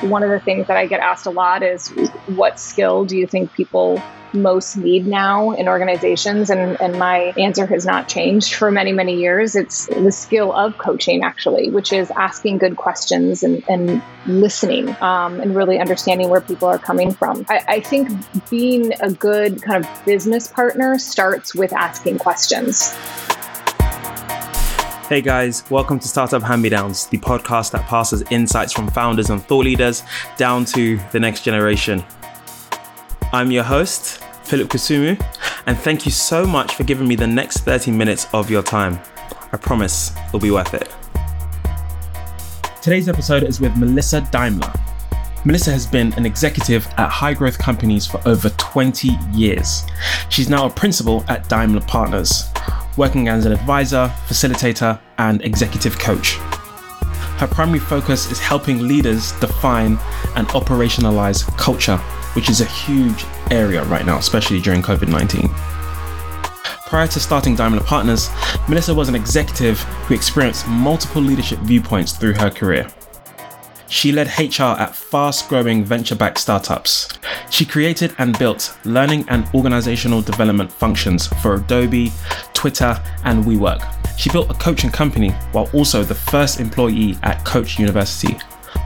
One of the things that I get asked a lot is what skill do you think people most need now in organizations? And, and my answer has not changed for many, many years. It's the skill of coaching, actually, which is asking good questions and, and listening um, and really understanding where people are coming from. I, I think being a good kind of business partner starts with asking questions. Hey guys, welcome to Startup Hand Me Downs, the podcast that passes insights from founders and thought leaders down to the next generation. I'm your host, Philip Kusumu, and thank you so much for giving me the next 30 minutes of your time. I promise it'll be worth it. Today's episode is with Melissa Daimler. Melissa has been an executive at high growth companies for over 20 years. She's now a principal at Daimler Partners, working as an advisor, facilitator, and executive coach. Her primary focus is helping leaders define and operationalize culture, which is a huge area right now, especially during COVID 19. Prior to starting Daimler Partners, Melissa was an executive who experienced multiple leadership viewpoints through her career. She led HR at fast growing venture backed startups. She created and built learning and organizational development functions for Adobe, Twitter, and WeWork. She built a coaching company while also the first employee at Coach University,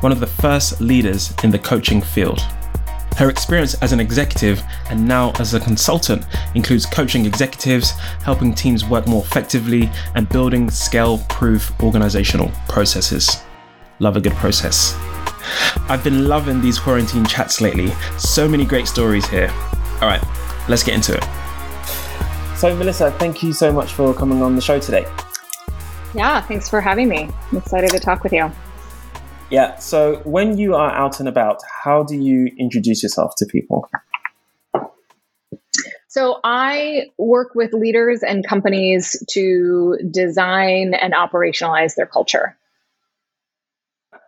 one of the first leaders in the coaching field. Her experience as an executive and now as a consultant includes coaching executives, helping teams work more effectively, and building scale proof organizational processes. Love a good process. I've been loving these quarantine chats lately. So many great stories here. All right, let's get into it. So, Melissa, thank you so much for coming on the show today. Yeah, thanks for having me. I'm excited to talk with you. Yeah, so when you are out and about, how do you introduce yourself to people? So I work with leaders and companies to design and operationalize their culture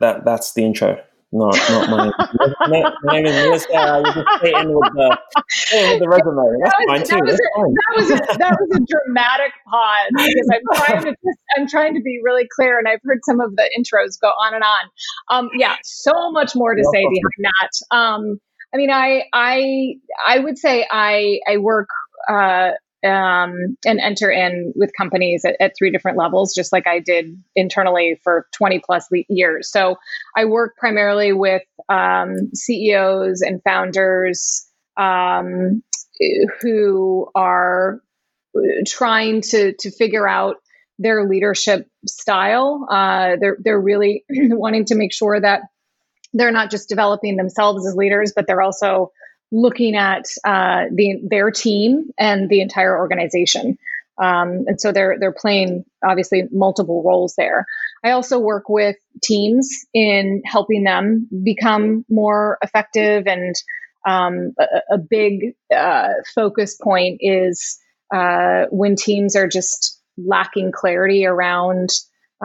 that that's the intro. Not not my name. my name is Melissa. You just stay in with the stay in with the resume. That's that was, fine too. That was, a, that was, a, that was a dramatic pause because I'm trying to just, I'm trying to be really clear, and I've heard some of the intros go on and on. Um, yeah, so much more to say behind that. Um, I mean, I I I would say I I work uh, um, and enter in with companies at, at, three different levels, just like I did internally for 20 plus years. So I work primarily with um, CEOs and founders um, who are trying to to figure out their leadership style. Uh, they're they're really wanting to make sure that they're not just developing themselves as leaders, but they're also looking at uh, the their team and the entire organization. Um, and so they're they're playing obviously multiple roles there. I also work with teams in helping them become more effective, and um, a, a, big uh, focus point is uh, when teams are just lacking clarity around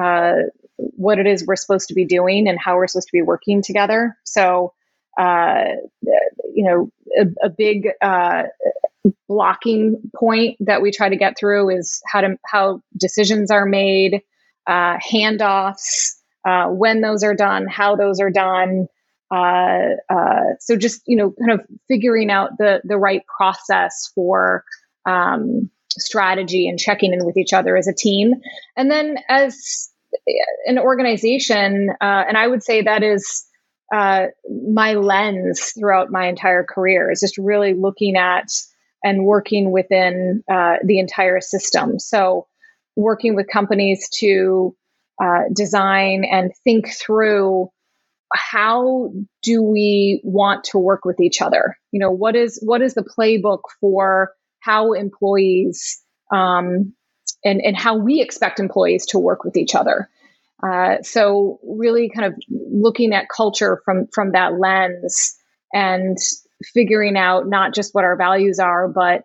uh, what it is we're supposed to be doing and how we're supposed to be working together. So uh, you know, a, a big uh, blocking point that we try to get through is how to how decisions are made, uh, handoffs, uh, when those are done, how those are done. Uh, uh, so just you know, kind of figuring out the the right process for um, strategy and checking in with each other as a team, and then as an organization, uh, and I would say that is uh, my lens throughout my entire career is just really looking at and working within uh, the entire system. So, working with companies to uh, design and think through how do we want to work with each other. You know, what is what is the playbook for how employees um, and and how we expect employees to work with each other. Uh, so really kind of looking at culture from from that lens and figuring out not just what our values are, but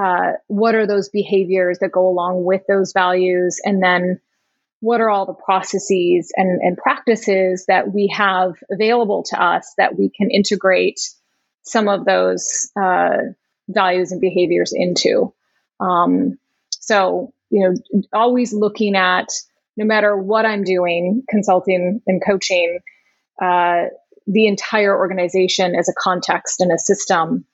uh, what are those behaviors that go along with those values, and then what are all the processes and, and practices that we have available to us that we can integrate some of those uh, values and behaviors into. Um, so you know, always looking at no matter what I'm doing, consulting and coaching, uh, the entire organization as a context and a system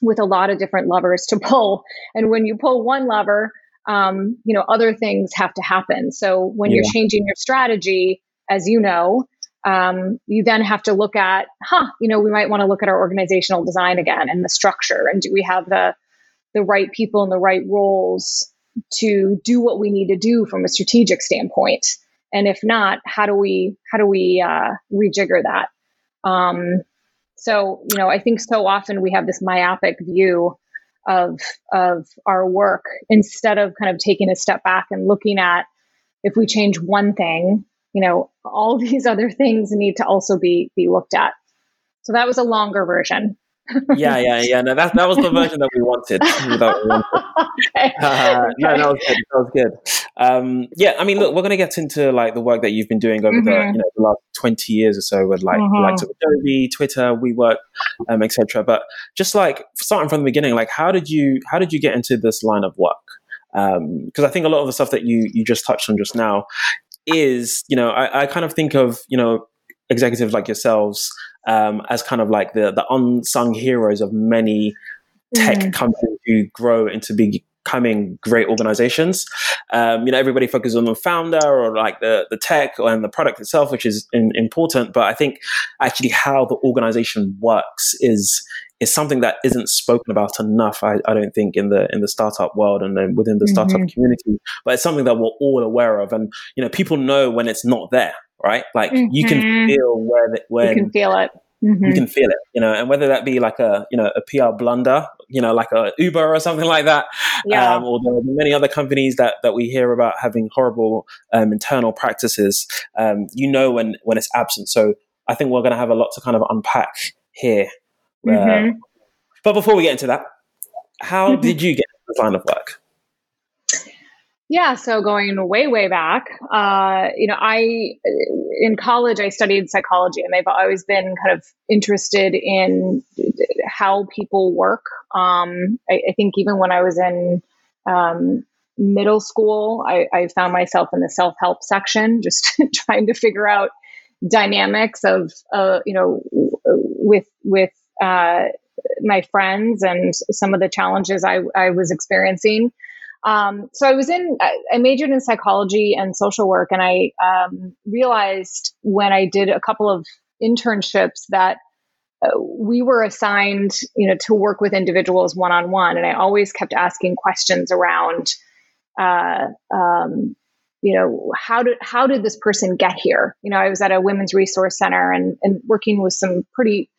with a lot of different levers to pull. And when you pull one lever, um, you know, other things have to happen. So when yeah. you're changing your strategy, as you know, um, you then have to look at, huh, you know, we might want to look at our organizational design again and the structure, and do we have the the right people in the right roles to do what we need to do from a strategic standpoint? And if not, how do we how do we uh, rejigger that? Um, so, you know, I think so often we have this myopic view of of our work instead of kind of taking a step back and looking at if we change one thing, you know, all these other things need to also be be looked at. So that was a longer version yeah, yeah, yeah. No, that that was the version that we wanted. That we wanted. Uh, no, that was good. That was good. Um, yeah, I mean, look, we're going to get into like the work that you've been doing over mm-hmm. the you know the last twenty years or so with like mm-hmm. like Adobe, Twitter, WeWork, um, etc. But just like starting from the beginning, like how did you how did you get into this line of work? Because um, I think a lot of the stuff that you you just touched on just now is you know I, I kind of think of you know executives like yourselves um, as kind of like the the unsung heroes of many tech mm. companies who grow into becoming great organizations. Um, you know, everybody focuses on the founder or like the, the tech and the product itself, which is in, important. But I think actually how the organization works is is something that isn't spoken about enough. I, I don't think in the in the startup world and then within the startup mm-hmm. community. But it's something that we're all aware of, and you know, people know when it's not there right? Like mm-hmm. you can mm-hmm. feel where the, when you can feel it. Mm-hmm. You can feel it, you know, and whether that be like a you know a PR blunder, you know, like a Uber or something like that, yeah. um, or the many other companies that that we hear about having horrible um, internal practices, um, you know when when it's absent. So I think we're going to have a lot to kind of unpack here. Uh, mm-hmm. but before we get into that, how did you get into the line of work? Yeah, so going way, way back, uh, you know, I in college I studied psychology, and I've always been kind of interested in how people work. Um, I, I, think even when I was in um, middle school, I, I, found myself in the self help section, just trying to figure out dynamics of, uh, you know, with with uh, my friends and some of the challenges I, I was experiencing. Um, so I was in, I majored in psychology and social work, and I um, realized when I did a couple of internships that uh, we were assigned, you know, to work with individuals one on one, and I always kept asking questions around, uh, um, you know, how did how did this person get here? You know, I was at a women's resource center and and working with some pretty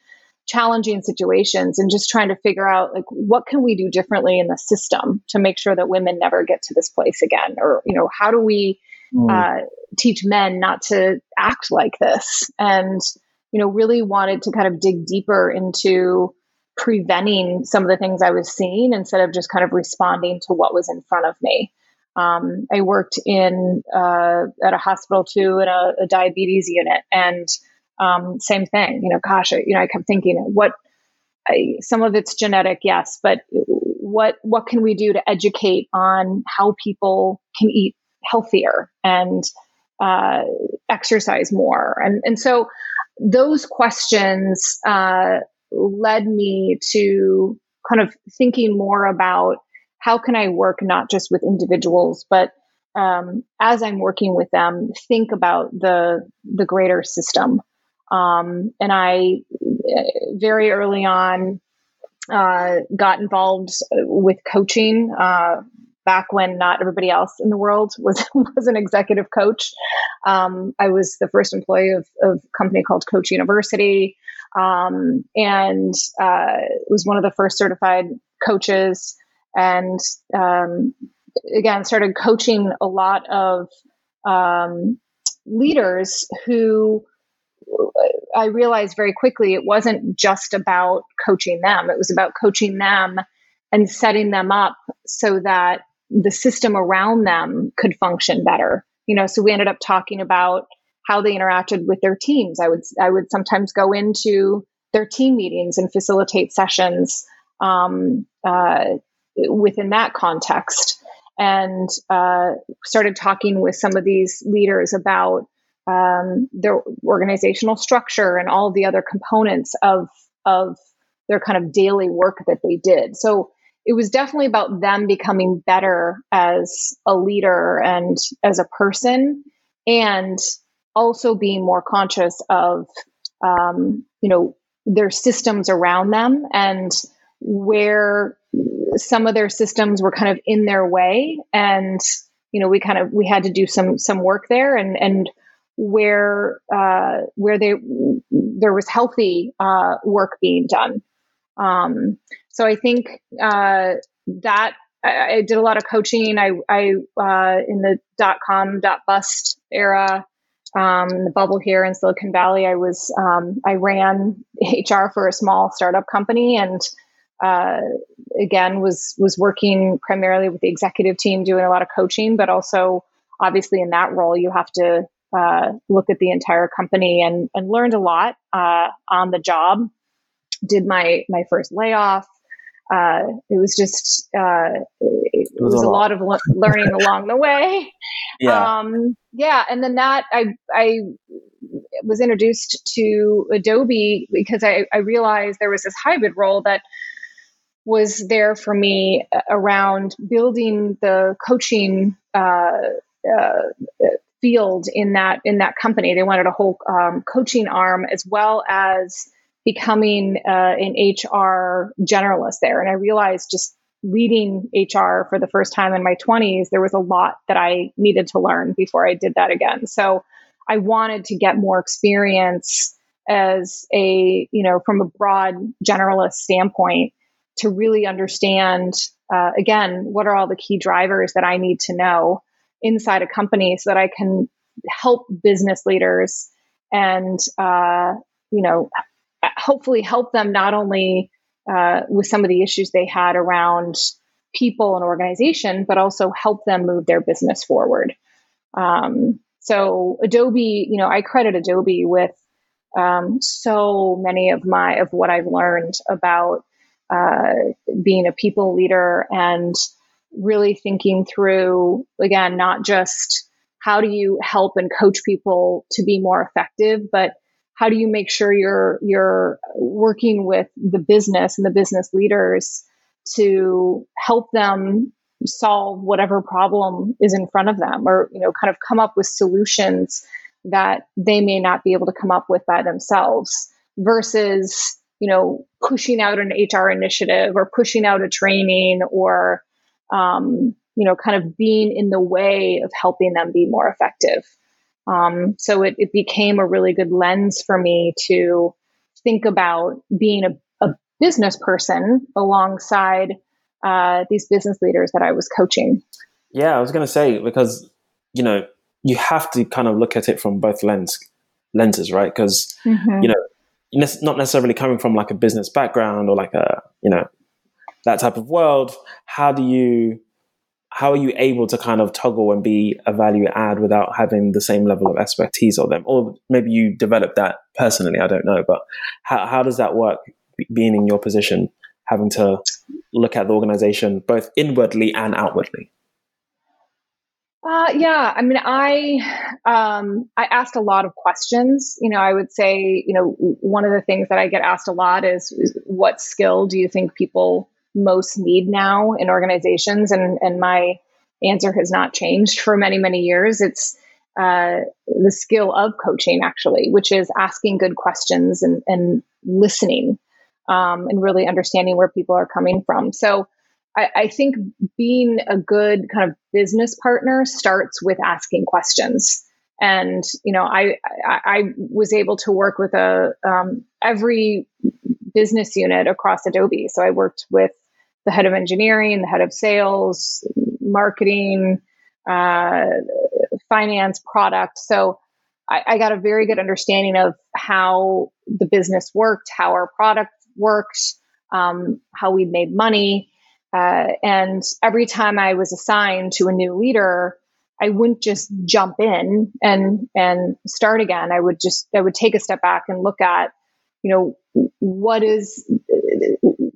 challenging situations and just trying to figure out like what can we do differently in the system to make sure that women never get to this place again? Or you know how do we mm. uh, teach men not to act like this? And you know really wanted to kind of dig deeper into preventing some of the things i was seeing instead of just kind of responding to what was in front of me. Um, i worked in uh, at a hospital too in a, a diabetes unit and um, same thing. You know, gosh, you know, I kept thinking, what I, some of it's genetic, yes, but what what can we do to educate on how people can eat healthier and uh, exercise more? And and so those questions uh, led me to kind of thinking more about how can I work not just with individuals, but um, as I'm working with them, think about the the greater system um, and I very early on uh, got involved with coaching uh, back when not everybody else in the world was was an executive coach. Um, I was the first employee of, of a company called Coach University, um, and uh, was one of the first certified coaches. And um, again, started coaching a lot of um, leaders who I realized very quickly it wasn't just about coaching them, it was about coaching them and setting them up so that the system around them could function better. You know, so we ended up talking about how they interacted with their teams. I would I would sometimes go into their team meetings and facilitate sessions um, uh, within that context, and uh, started talking with some of these leaders about um, their organizational structure and all the other components of of their kind of daily work that they did. So it was definitely about them becoming better as a leader and as a person, and also being more conscious of um, you know their systems around them and where some of their systems were kind of in their way and you know we kind of we had to do some some work there and and where uh, where they there was healthy uh, work being done um, so I think uh, that I, I, did a lot of coaching. I, I uh, in the dot com dot bust era, um, the bubble here in Silicon Valley, I was um, I ran HR for a small startup company, and uh, again was was working primarily with the executive team, doing a lot of coaching, but also obviously in that role you have to uh, look at the entire company and and learned a lot uh, on the job. Did my my first layoff. Uh, it was just uh, it, it, was, was a lot, lot of le- learning along the way. Yeah. Um, yeah, and then that I I was introduced to Adobe because I, I realized there was this hybrid role that was there for me around building the coaching uh, uh, field in that in that company. They wanted a whole um, coaching arm as well as becoming uh, an HR generalist there. And I realized just leading HR for the first time in my 20s, there was a lot that I needed to learn before I did that again. So I wanted to get more experience as a, you know, from a broad generalist standpoint to really understand, uh, again, what are all the key drivers that I need to know inside a company so that I can help business leaders and, uh, you know, hopefully help them not only uh, with some of the issues they had around people and organization, but also help them move their business forward. Um, so Adobe, you know, I credit Adobe with um, so many of my of what I've learned about uh, being a people leader and really thinking through again not just how do you help and coach people to be more effective, but how do you make sure you're you're working with the business and the business leaders to help them solve whatever problem is in front of them or you know kind of come up with solutions that they may not be able to come up with by themselves versus you know pushing out an hr initiative or pushing out a training or um, you know kind of being in the way of helping them be more effective um, so it, it, became a really good lens for me to think about being a, a business person alongside uh, these business leaders that I was coaching. Yeah, I was going to say because you know you have to kind of look at it from both lens lenses, right? Because mm-hmm. you know, not necessarily coming from like a business background or like a you know that type of world. How do you how are you able to kind of toggle and be a value add without having the same level of expertise of them? Or maybe you develop that personally, I don't know. But how, how does that work being in your position, having to look at the organization both inwardly and outwardly? Uh, yeah, I mean, I um, I asked a lot of questions. You know, I would say, you know, one of the things that I get asked a lot is, is what skill do you think people most need now in organizations. And, and my answer has not changed for many, many years. It's uh, the skill of coaching, actually, which is asking good questions and, and listening um, and really understanding where people are coming from. So I, I, think being a good kind of business partner starts with asking questions. And you know, I I, I was able to work with a um, every business unit across Adobe. So I worked with the head of engineering, the head of sales, marketing, uh, finance, product. So I, I, got a very good understanding of how the business worked, how our product worked, um, how we made money. Uh, and every time I was assigned to a new leader, I wouldn't just jump in and and start again. I would just I would take a step back and look at, you know, what is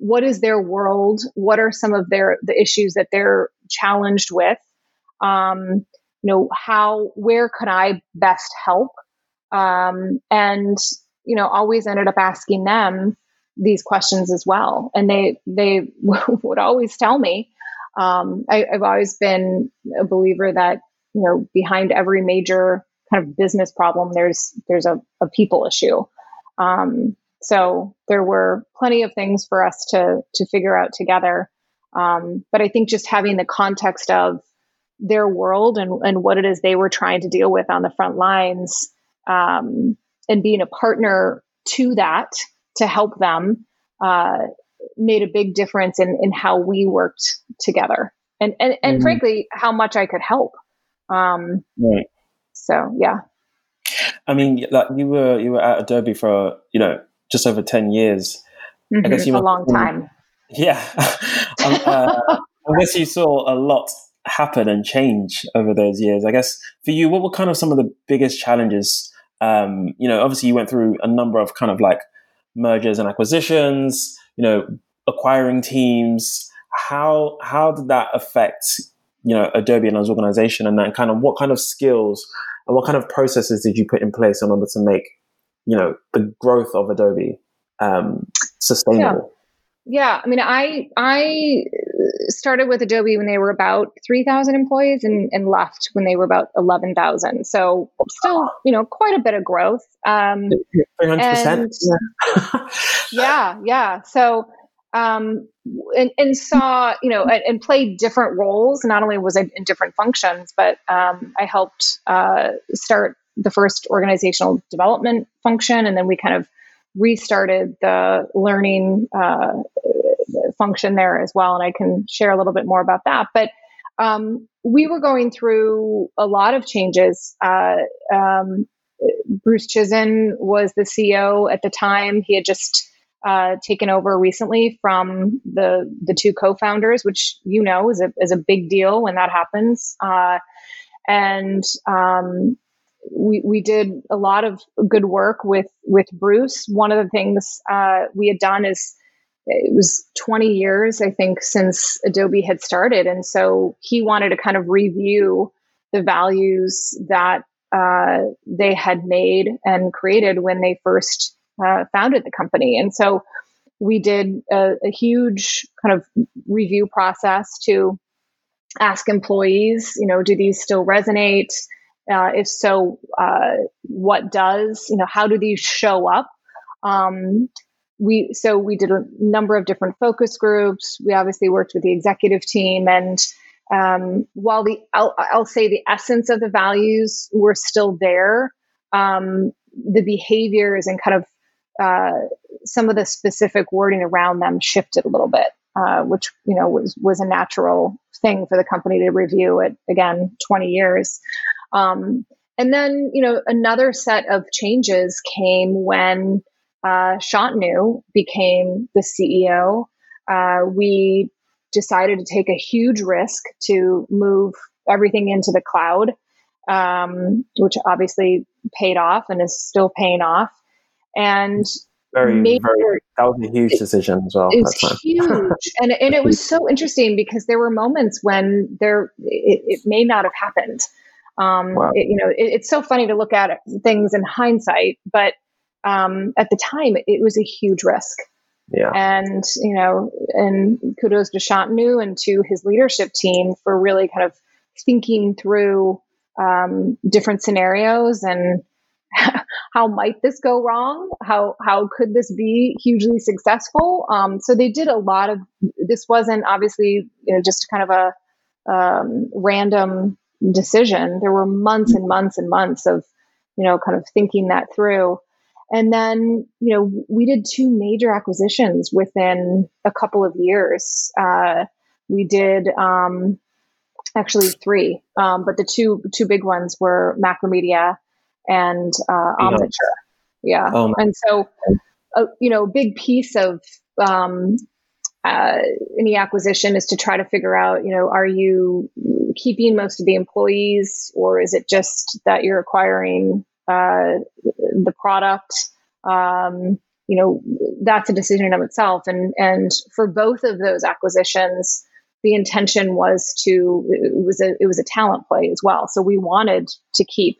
what is their world? What are some of their the issues that they're challenged with? Um, you know, how where could I best help? um, and you know always ended up asking them these questions as well and they they would always tell me um, I, i've always been a believer that you know behind every major kind of business problem there's there's a, a people issue um, so there were plenty of things for us to to figure out together um, but i think just having the context of their world and, and what it is they were trying to deal with on the front lines um, and being a partner to that to help them uh, made a big difference in, in how we worked together and, and, and mm-hmm. frankly, how much I could help. Um, right. So, yeah. I mean, like you were, you were at Adobe for, you know, just over 10 years. Mm-hmm. I guess you a long time. Yeah. um, uh, I guess you saw a lot happen and change over those years. I guess for you, what were kind of some of the biggest challenges? Um, you know, obviously you went through a number of kind of like mergers and acquisitions, you know, acquiring teams. How how did that affect you know Adobe and as organization, and then kind of what kind of skills and what kind of processes did you put in place in order to make you know the growth of Adobe um, sustainable? Yeah. yeah, I mean, I I started with Adobe when they were about 3,000 employees and, and left when they were about 11,000. So still, you know, quite a bit of growth. Um, 300%. yeah. yeah, yeah. So, um, and, and saw, you know, and, and, played different roles. Not only was I in different functions, but um, I helped uh, start the first organizational development function. And then we kind of restarted the learning uh, function there as well. And I can share a little bit more about that. But um, we were going through a lot of changes. Uh, um, Bruce Chizen was the CEO at the time. He had just uh, taken over recently from the the two co-founders, which you know is a is a big deal when that happens. Uh, and um, we we did a lot of good work with with Bruce. One of the things uh, we had done is it was 20 years, I think, since Adobe had started. And so he wanted to kind of review the values that uh, they had made and created when they first uh, founded the company. And so we did a, a, huge kind of review process to ask employees, you know, do these still resonate? Uh, if so, uh, what does? You know, how do these show up? Um, we so we did a number of different focus groups. We obviously worked with the executive team, and um, while the I'll, I'll, say the essence of the values were still there, um, the behaviors and kind of uh, some of the specific wording around them shifted a little bit, uh, which you know was was a natural thing for the company to review at again 20 years. Um, and then you know another set of changes came when uh, Shantanu became the CEO, uh, we decided to take a huge risk to move everything into the cloud, um, which obviously paid off and is still paying off. And very, very that was a huge decision as well. It was huge, and and it was so interesting because there were moments when there it, it may not have happened. Um, wow. it, you know, it, it's so funny to look at things in hindsight, but um, at the time, it was a huge risk. Yeah. And, you know, and kudos to Shantanu and to his leadership team for really kind of thinking through um, different scenarios and how might this go wrong? How how could this be hugely successful? Um, so they did a lot of. This wasn't obviously you know just kind of a um, random decision. There were months and months and months of you know kind of thinking that through. And then, you know, we did two major acquisitions within a couple of years. Uh, we did um, actually three, um, but the two two big ones were Macromedia and uh, Omniture. Yeah, oh, and so a, you know, a big piece of um, uh, any acquisition is to try to figure out, you know, are you keeping most of the employees, or is it just that you're acquiring uh, the product. Um, you know, that's a decision in of itself. And and for both of those acquisitions, the intention was to it was a it was a talent play as well. So we wanted to keep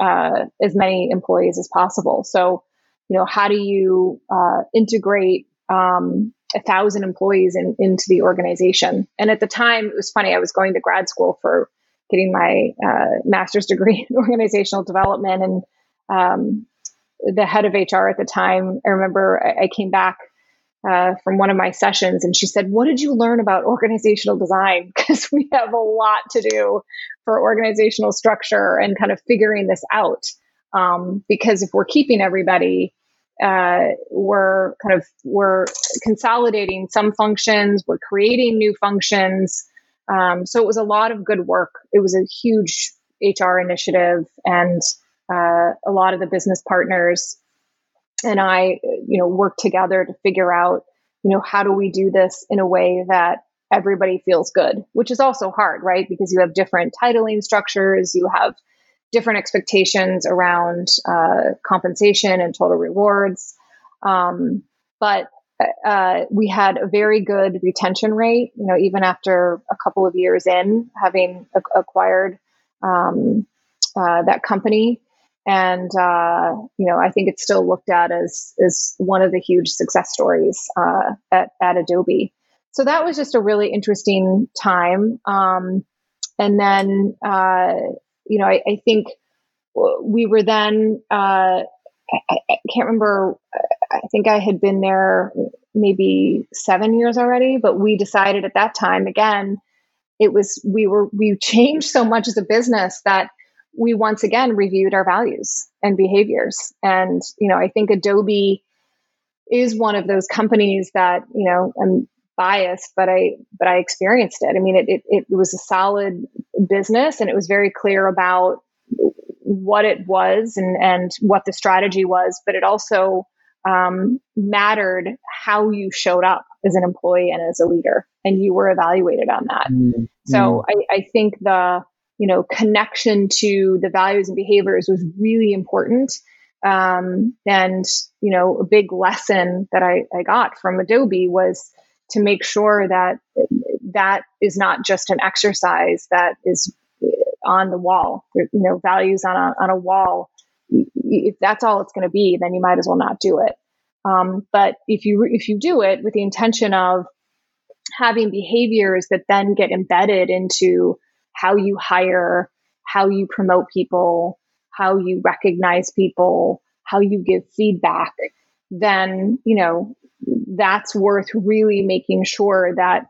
uh, as many employees as possible. So, you know, how do you uh, integrate um, a thousand employees in, into the organization? And at the time, it was funny. I was going to grad school for getting my uh, master's degree in organizational development, and um, the head of HR at the time, I remember I, I came back uh, from one of my sessions and she said, What did you learn about organizational design? Because we have a lot to do for organizational structure and kind of figuring this out. Um, because if we're keeping everybody, uh, we're kind of we're consolidating some functions, we're creating new functions. Um, so it was a lot of good work. It was a huge HR initiative, and uh, a lot of the business partners and I, you know, work together to figure out, you know, how do we do this in a way that everybody feels good, which is also hard, right? Because you have different titling structures, you have different expectations around uh, compensation and total rewards. Um, but uh, we had a very good retention rate, you know, even after a couple of years in having a- acquired um, uh, that company and uh, you know I think it's still looked at as as one of the huge success stories uh, at at Adobe. So that was just a really interesting time. Um, and then uh, you know I, I, think we were then uh, I, I, can't remember. I think I had been there maybe seven years already, but we decided at that time again. It was we were we changed so much as a business that we once again reviewed our values and behaviors. And, you know, I think Adobe is one of those companies that, you know, I'm biased, but I, but I experienced it. I mean, it, it, it was a solid business and it was very clear about what it was and, and what the strategy was, but it also um, mattered how you showed up as an employee and as a leader, and you were evaluated on that. Mm-hmm. So I, I think the you know, connection to the values and behaviors was really important. Um, and, you know, a big lesson that I, I got from Adobe was to make sure that that is not just an exercise that is on the wall, you know, values on a, on a wall. If that's all it's going to be, then you might as well not do it. Um, but if you, if you do it with the intention of having behaviors that then get embedded into how you hire, how you promote people, how you recognize people, how you give feedback, then, you know, that's worth really making sure that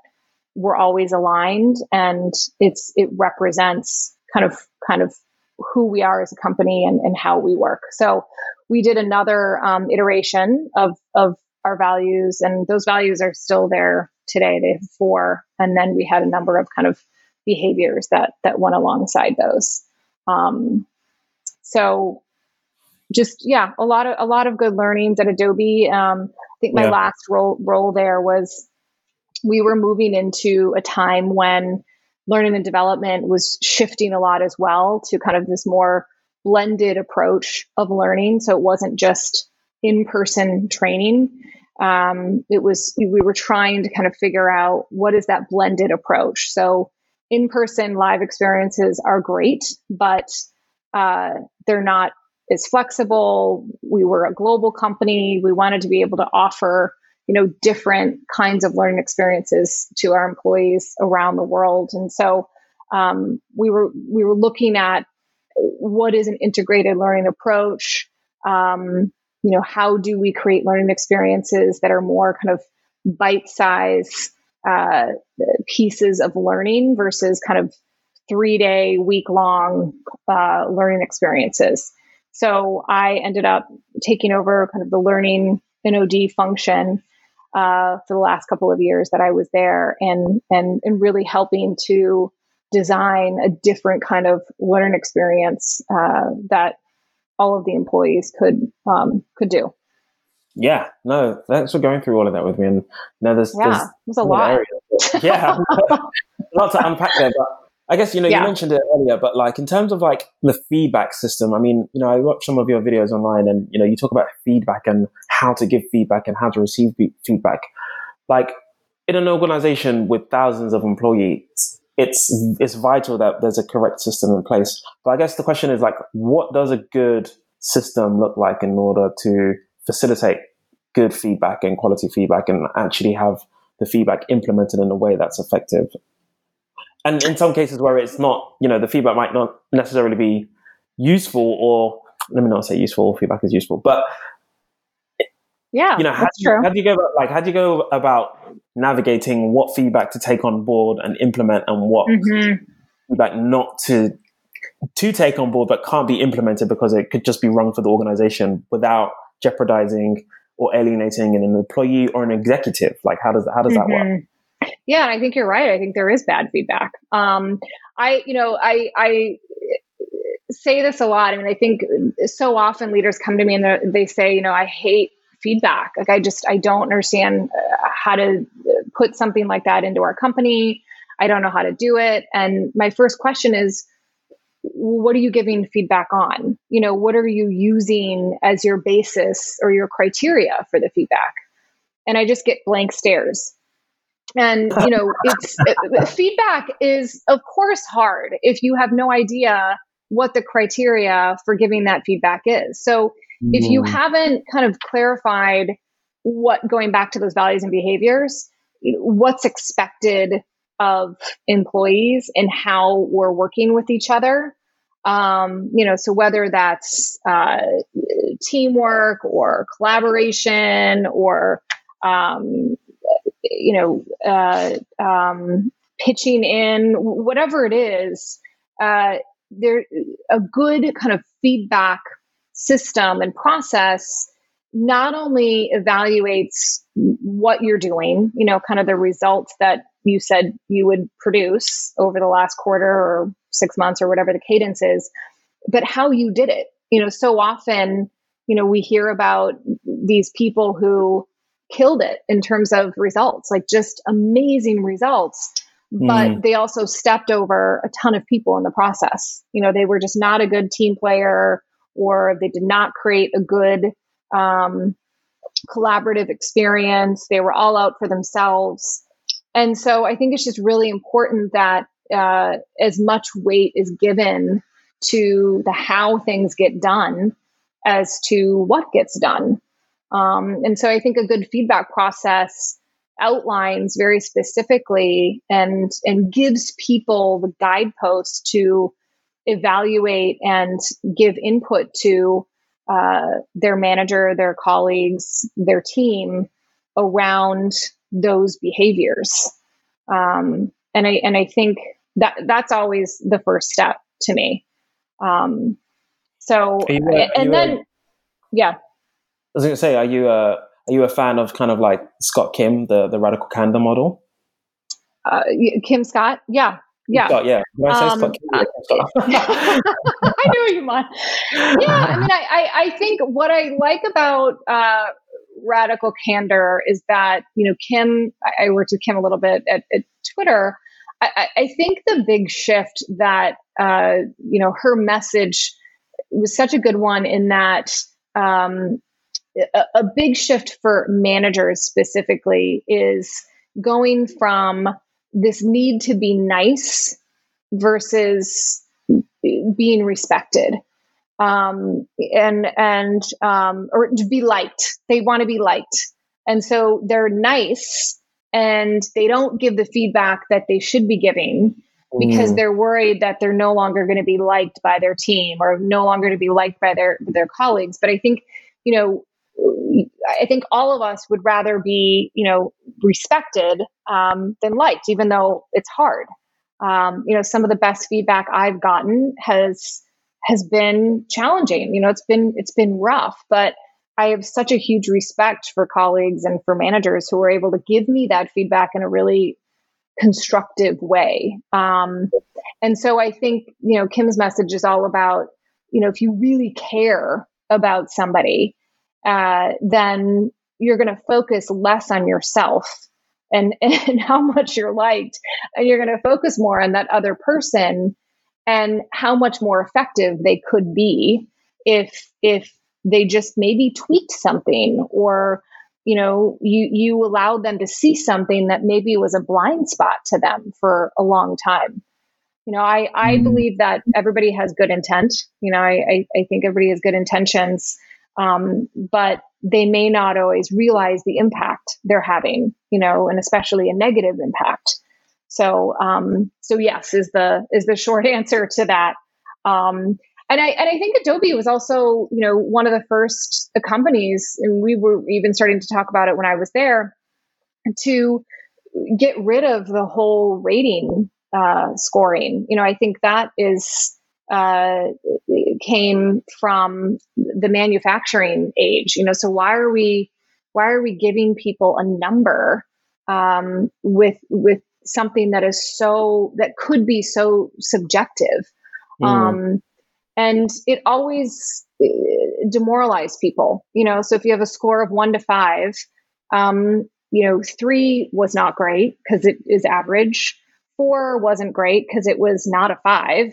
we're always aligned and it's it represents kind of kind of who we are as a company and, and how we work. So we did another um, iteration of of our values, and those values are still there today. They have four, and then we had a number of kind of behaviors that that went alongside those. Um, so just yeah, a lot of a lot of good learnings at Adobe. Um, think my yeah. last role role there was we were moving into a time when learning and development was shifting a lot as well to kind of this more blended approach of learning. So it wasn't just in person training. Um, it was we were trying to kind of figure out what is that blended approach. So in person live experiences are great, but uh, they're not as flexible. We were a global company. We wanted to be able to offer you know different kinds of learning experiences to our employees around the world and so um, we were we were looking at what is an integrated learning approach um, you know how do we create learning experiences that are more kind of bite size uh, pieces of learning versus kind of three day, week long uh, learning experiences. So I ended up taking over kind of the learning and OD function uh, for the last couple of years that I was there, and and and really helping to design a different kind of learning experience uh, that all of the employees could um, could do. Yeah, no, thanks for going through all of that with me. And no, there's yeah, there's, there's a lot. yeah, a lot to unpack there. But I guess you know yeah. you mentioned it earlier, but like in terms of like the feedback system, I mean, you know, I watch some of your videos online, and you know, you talk about feedback and how to give feedback and how to receive feedback. Like in an organization with thousands of employees, it's it's vital that there's a correct system in place. But I guess the question is like, what does a good system look like in order to facilitate good feedback and quality feedback and actually have the feedback implemented in a way that's effective? And in some cases where it's not, you know, the feedback might not necessarily be useful or let me not say useful, feedback is useful, but yeah, you know, how, do you, how do you go about, like how do you go about navigating what feedback to take on board and implement and what mm-hmm. feedback not to to take on board but can't be implemented because it could just be wrong for the organization without jeopardizing or alienating an employee or an executive like how does how does mm-hmm. that work mm-hmm. Yeah and i think you're right i think there is bad feedback um i you know i i say this a lot I mean, I think so often leaders come to me and they say, you know, I hate feedback. Like I just I don't understand uh, how to put something like that into our company. I don't know how to do it. And my first question is what are you giving feedback on? You know, what are you using as your basis or your criteria for the feedback? And I just get blank stares. And you know, it's feedback is of course hard if you have no idea what the criteria for giving that feedback is. So if you mm. haven't kind of clarified what going back to those values and behaviors, what's expected of employees and how we're working with each other. Um, you know, so whether that's uh, teamwork or collaboration or um, you know uh, um, pitching in, whatever it is, uh, there a good kind of feedback system and process not only evaluates what you're doing, you know, kind of the results that you said you would produce over the last quarter or six months or whatever the cadence is, but how you did it. You know, so often, you know, we hear about these people who killed it in terms of results, like just amazing results. But mm. they also stepped over a ton of people in the process. You know, they were just not a good team player or they did not create a good um, collaborative experience. They were all out for themselves. And so I think it's just really important that uh, as much weight is given to the how things get done as to what gets done. Um, and so I think a good feedback process outlines very specifically and and gives people the guideposts to evaluate and give input to uh, their manager, their colleagues, their team around those behaviors. Um, and I and I think that that's always the first step to me. Um, so uh, and then, a, yeah. I was going to say, are you a are you a fan of kind of like Scott Kim, the the radical candor model? Uh, Kim Scott, yeah, yeah. Scott, yeah. Um, I, I knew you might. Yeah. I mean, I, I, I, think what I like about uh, Radical Candor is that, you know, Kim, I, I worked with Kim a little bit at, at Twitter. I, I, think the big shift that, uh, you know, her message was such a good one in that um, a, a big shift for managers specifically is going from this need to be nice versus being respected. Um, and and um, or to be liked. They want to be liked. And so they're nice and they don't give the feedback that they should be giving because mm. they're worried that they're no longer going to be liked by their team or no longer to be liked by their their colleagues. But i think you know I think all of us would rather be, you know, respected um, than liked, even though it's hard. Um, you know, some of the best feedback I've gotten has has been challenging. You know, it's been it's been rough, but I have such a huge respect for colleagues and for managers who are able to give me that feedback in a really constructive way. Um, and so I think you know Kim's message is all about you know if you really care about somebody uh, then you're going to focus less on yourself and, and how much you're liked. And you're going to focus more on that other person and how much more effective they could be if, if they just maybe tweaked something or you know, you, you allowed them to see something that maybe was a blind spot to them for a long time. You know, I, I mm. believe that everybody has good intent. You know, I, I, I think everybody has good intentions, um, but they may not always realize the impact they're having, you know, and especially a negative impact. So, um, so yes, is the, is the short answer to that. Um, and I and I think Adobe was also, you know, one of the first companies, and we were even starting to talk about it when I was there, to get rid of the whole rating uh, scoring. You know, I think that is uh, came from the manufacturing age. You know, so why are we why are we giving people a number um, with with something that is so that could be so subjective? Mm. Um, and it always uh, demoralized people you know so if you have a score of one to five um, you know three was not great because it is average four wasn't great because it was not a five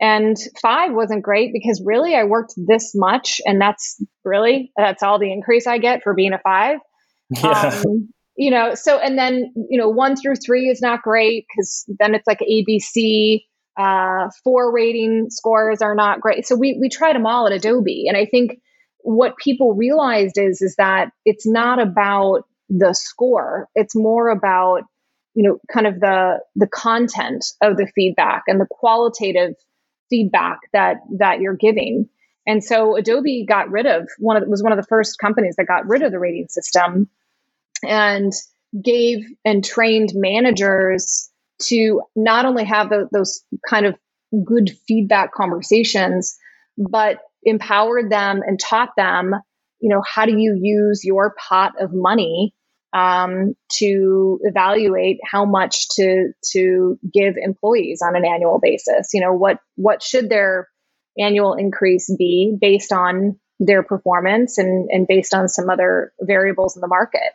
and five wasn't great because really i worked this much and that's really that's all the increase i get for being a five yeah. Um, you know so and then you know one through three is not great because then it's like abc uh, four rating scores are not great. So we we tried them all at Adobe, and I think what people realized is is that it's not about the score. It's more about you know kind of the the content of the feedback and the qualitative feedback that that you're giving. And so Adobe got rid of one of was one of the first companies that got rid of the rating system and gave and trained managers to not only have the, those kind of good feedback conversations, but empowered them and taught them, you know, how do you use your pot of money um, to evaluate how much to to give employees on an annual basis. You know, what what should their annual increase be based on their performance and, and based on some other variables in the market.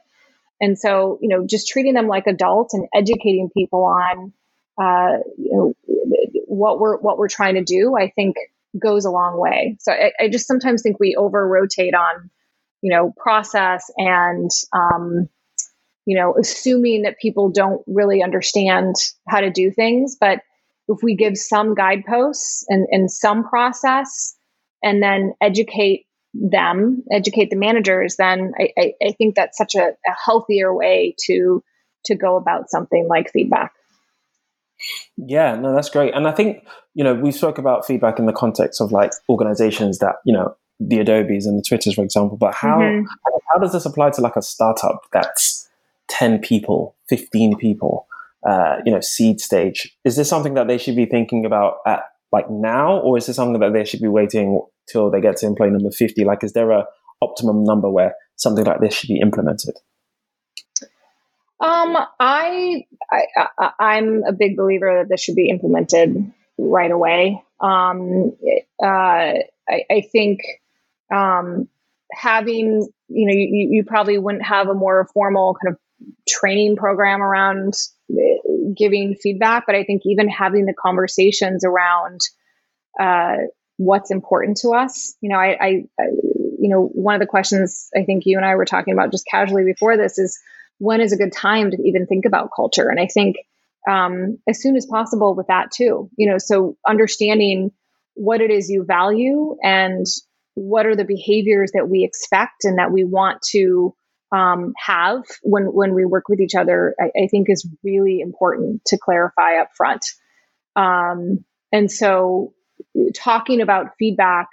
And so, you know, just treating them like adults and educating people on, uh, you know, what we're what we're trying to do, I think goes a long way. So I, I just sometimes think we over rotate on, you know, process and, um, you know, assuming that people don't really understand how to do things. But if we give some guideposts and, and some process, and then educate them, educate the managers, then I, I, I think that's such a, a, healthier way to to go about something like feedback. Yeah, no, that's great. And I think, you know, we spoke about feedback in the context of like organizations that, you know, the Adobes and the Twitters, for example, but how mm-hmm. how does this apply to like a startup that's 10 people, 15 people, uh, you know, seed stage? Is this something that they should be thinking about at like now, or is this something that they should be waiting till they get to employee number 50? Like, is there a optimum number where something like this should be implemented? Um, I, I, I am a big believer that this should be implemented right away. Um, uh, I, I think um, having you know you, you probably wouldn't have a more formal kind of training program around uh, giving feedback, but I think even having the conversations around uh, what's important to us. You know, I, I, I, you know, one of the questions I think you and I were talking about just casually before this is when is a good time to even think about culture? And I think um, as soon as possible with that too. You know, so understanding what it is you value and what are the behaviors that we expect and that we want to um, have when when we work with each other, I, I, think is really important to clarify up front. Um, and so talking about feedback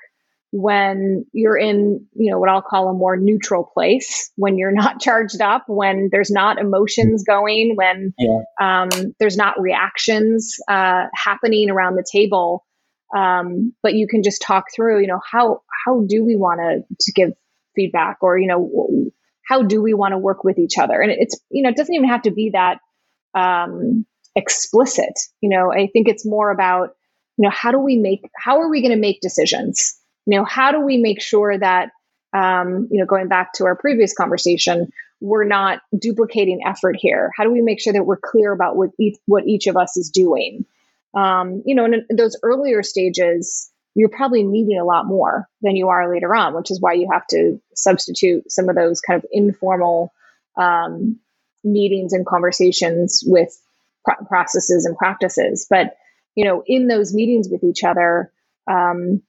when you're in, you know, what I'll call a more neutral place, when you're not charged up, when there's not emotions going, when yeah. um, there's not reactions uh, happening around the table, um, but you can just talk through, you know, how how do we want to to give feedback, or you know, how do we want to work with each other? And it's you know, it doesn't even have to be that um, explicit. You know, I think it's more about you know how do we make how are we going to make decisions you know how do we make sure that um, you know going back to our previous conversation we're not duplicating effort here how do we make sure that we're clear about what each, what each of us is doing um, you know in, in those earlier stages you're probably needing a lot more than you are later on, which is why you have to substitute some of those kind of informal um, meetings and conversations with pr- processes and practices. But you know, in those meetings with each other, um,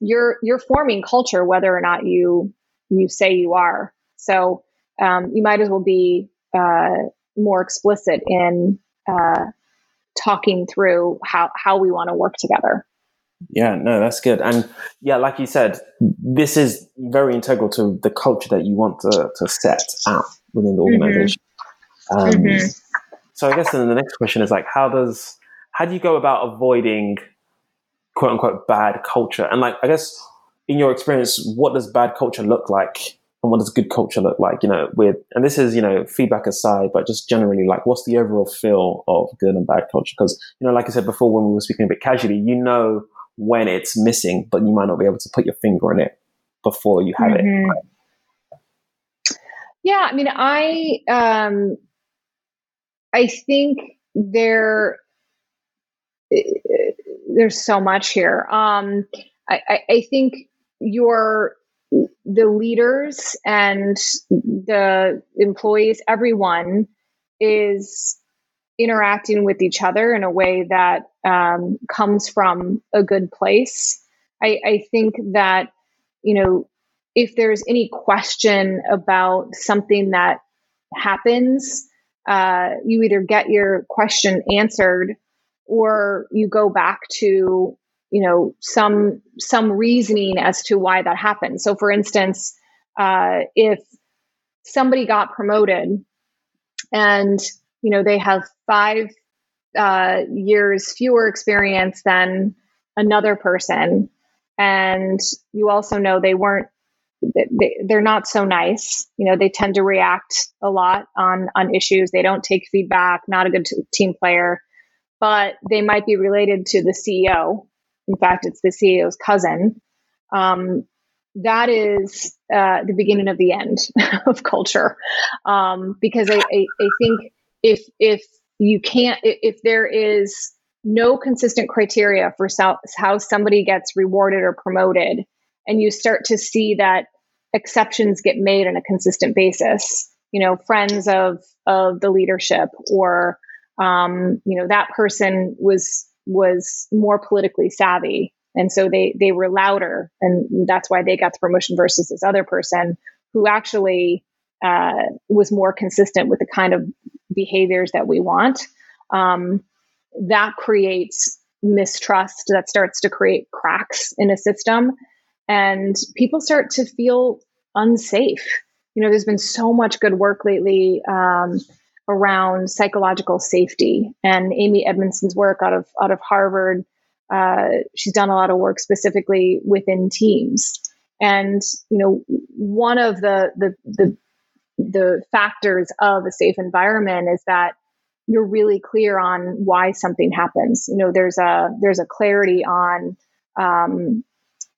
you're you're forming culture whether or not you you say you are. So um, you might as well be uh, more explicit in uh, talking through how how we want to work together. Yeah, no, that's good. And yeah, like you said, this is very integral to the culture that you want to, to set out within the mm-hmm. organization. Mm-hmm. Um, mm-hmm. So I guess then the next question is like, how does, how do you go about avoiding quote unquote bad culture? And like, I guess in your experience, what does bad culture look like? And what does good culture look like? You know, with, and this is, you know, feedback aside, but just generally like, what's the overall feel of good and bad culture? Because, you know, like I said before, when we were speaking a bit casually, you know, when it's missing, but you might not be able to put your finger on it before you have mm-hmm. it. Yeah, I mean, I um, I think there there's so much here. Um, I, I, I think your the leaders and the employees, everyone is interacting with each other in a way that um, comes from a good place. I, I think that, you know, if there's any question about something that happens, uh, you either get your question answered or you go back to you know some some reasoning as to why that happened so for instance uh, if somebody got promoted and you know they have five uh, years fewer experience than another person. And you also know they weren't they, they're not so nice. You know they tend to react a lot on on issues. They don't take feedback not a good t- team player. But they might be related to the ceo in fact it's the ceo's cousin. Um, that is uh, the beginning of the end of culture. Um, because I, I, I think if if you can't if there is no consistent criteria for how somebody gets rewarded or promoted and you start to see that exceptions get made on a consistent basis you know friends of of the leadership or um, you know that person was was more politically savvy and so they they were louder and that's why they got the promotion versus this other person who actually uh, was more consistent with the kind of behaviors that we want, um, that creates mistrust that starts to create cracks in a system and people start to feel unsafe. You know, there's been so much good work lately um, around psychological safety, and Amy Edmondson's work out of out of Harvard. Uh, she's done a lot of work specifically within teams, and you know, one of the the the the factors of a safe environment is that you're really clear on why something happens. You know, there's a there's a clarity on um,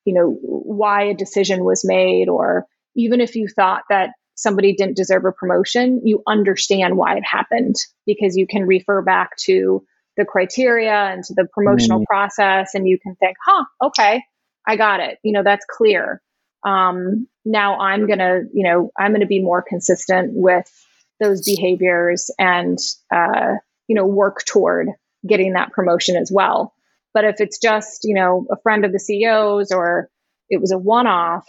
you know why a decision was made, or even if you thought that somebody didn't deserve a promotion, you understand why it happened because you can refer back to the criteria and to the promotional mm-hmm. process, and you can think, "Huh, okay, I got it." You know, that's clear um, now I'm going to, you know, I'm going to be more consistent with those behaviors and, uh, you know, work toward getting that promotion as well. But if it's just, you know, a friend of the CEO's or it was a one off,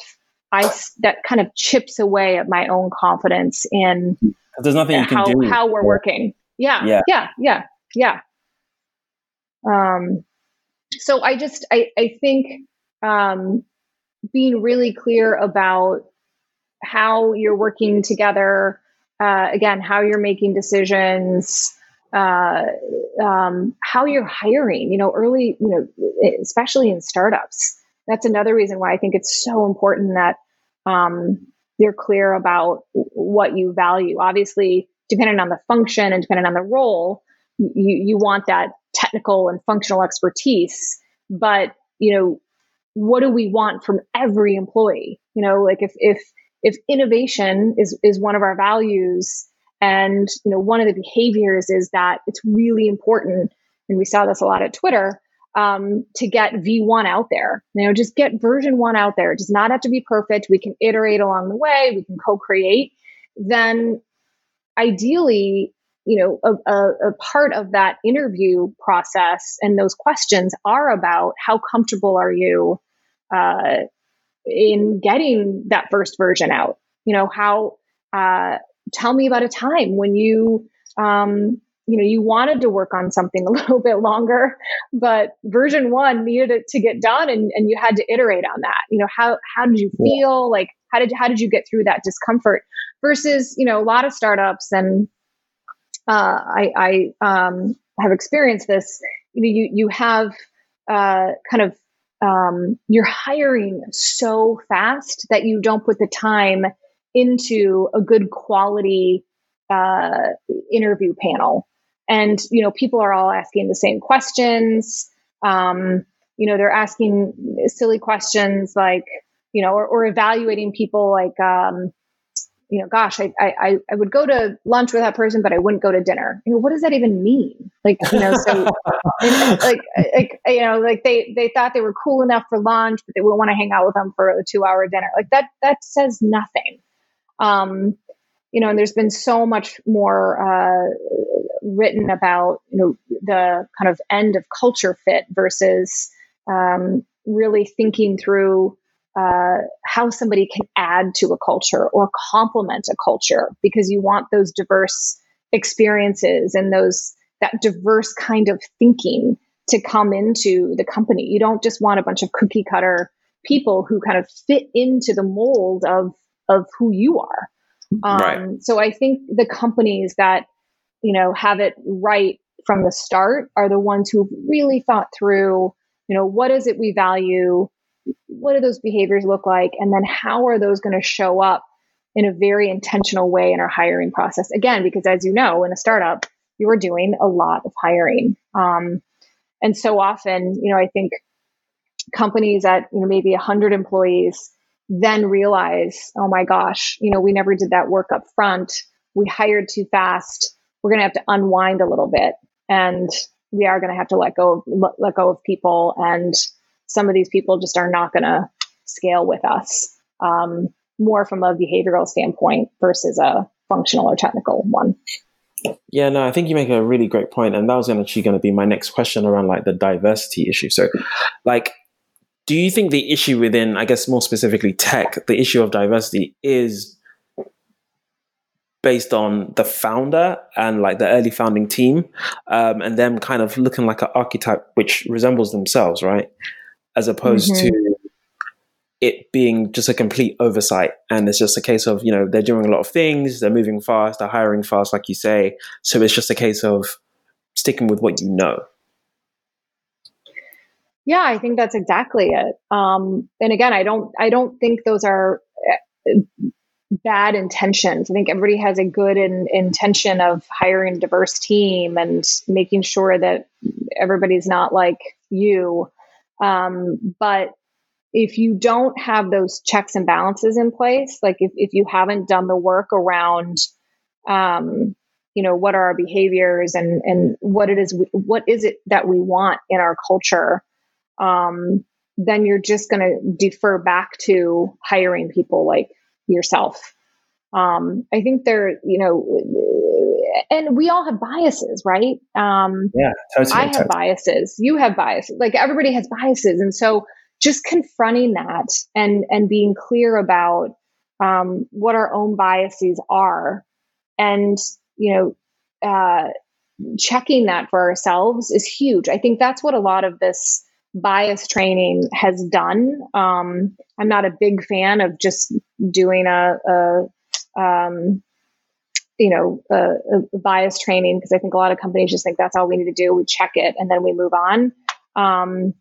I, that kind of chips away at my own confidence in there's nothing you how, can do. how we're working. Yeah. Yeah. Yeah. Yeah. Yeah. Um, so I just, I, I think, um, being really clear about how you're working together, uh, again, how you're making decisions, uh, um, how you're hiring, you know, early, you know, especially in startups. That's another reason why I think it's so important that um, you're clear about what you value. Obviously, depending on the function and depending on the role, you, you want that technical and functional expertise. But, you know, what do we want from every employee? You know, like if if if innovation is is one of our values and you know one of the behaviors is that it's really important and we saw this a lot at twitter um, to get V1 out there. You know, just get version one out there. It does not have to be perfect. We can iterate along the way. We can co-create. Then, ideally, you know, a, a, a part of that interview process and those questions are about how comfortable are you uh, in getting that first version out. You know, how uh, tell me about a time when you um, you know you wanted to work on something a little bit longer but version one needed it to get done and, and you had to iterate on that. You know how how did you feel? Like how did how did you get through that discomfort versus you know a lot of startups and uh, I, I um, have experienced this. You know you you have uh, kind of um, you're hiring so fast that you don't put the time into a good quality uh, interview panel. And, you know, people are all asking the same questions. Um, you know, they're asking silly questions like, you know, or, or evaluating people like, um, you know, gosh, I, I, I would go to lunch with that person, but I wouldn't go to dinner. You know, what does that even mean? Like, you know, so like, like, you know, like they, they thought they were cool enough for lunch, but they wouldn't want to hang out with them for a two hour dinner. Like that, that says nothing. Um, you know, and there's been so much more uh, written about you know the kind of end of culture fit versus um, really thinking through uh, how somebody can add to a culture or complement a culture because you want those diverse experiences and those that diverse kind of thinking to come into the company. You don't just want a bunch of cookie cutter people who kind of fit into the mold of of who you are. Um, right. So I think the companies that you know have it right from the start are the ones who've really thought through, you know, what is it we value, what do those behaviors look like, and then how are those going to show up in a very intentional way in our hiring process. Again, because as you know, in a startup, you are doing a lot of hiring, um, and so often, you know, I think companies at you know maybe 100 employees then realize, oh my gosh, you know, we never did that work up front. We hired too fast. We're going to have to unwind a little bit and we are going to have to let go of, let go of people and some of these people just are not going to scale with us um, more from a behavioral standpoint versus a functional or technical one yeah no i think you make a really great point and that was actually going to be my next question around like the diversity issue so like do you think the issue within, I guess more specifically tech, the issue of diversity is based on the founder and like the early founding team um, and them kind of looking like an archetype which resembles themselves, right? As opposed mm-hmm. to it being just a complete oversight and it's just a case of you know they're doing a lot of things they're moving fast they're hiring fast like you say so it's just a case of sticking with what you know yeah, I think that's exactly it. Um, and again, I don't, I don't think those are eh, bad intentions. I think everybody has a good in, intention of hiring a diverse team and making sure that everybody's not like you. Um, but if you don't have those checks and balances in place, like if, if you haven't done the work around, um, you know, what are our behaviors and, and what it is, what is it that we want in our culture? um, then you're just going to defer back to hiring people like yourself. Um, I think there, you know, and we all have biases, right? Um, yeah, totally, I have totally. biases. You have biases. Like everybody has biases, and so just confronting that and and being clear about um, what our own biases are, and you know, uh, checking that for ourselves is huge. I think that's what a lot of this bias training has done. Um, I'm not a big fan of just doing a, a um, you know, a bias training because I think a lot of companies just think that's all we need to do. We check it and then we move on. Um,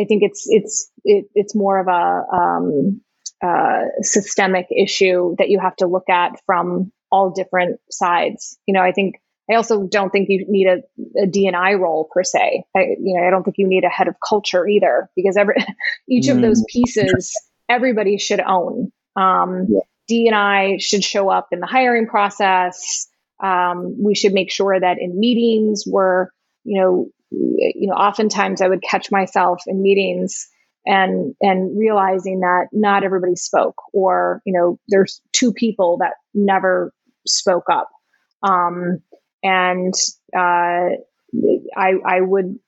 I think it's it's it, it's more of a um, uh, systemic issue that you have to look at from all different sides. You know, I think I also don't think you need a, a D&I role per se. I, you know, I don't think you need a head of culture either because every each mm. of those mm. pieces everybody should own. Um, yeah. D&I should show up in the hiring process. Um, we should make sure that in meetings we're you know you know, oftentimes I would catch myself in meetings and and realizing that not everybody spoke, or you know, there's two people that never spoke up, um, and uh, I I would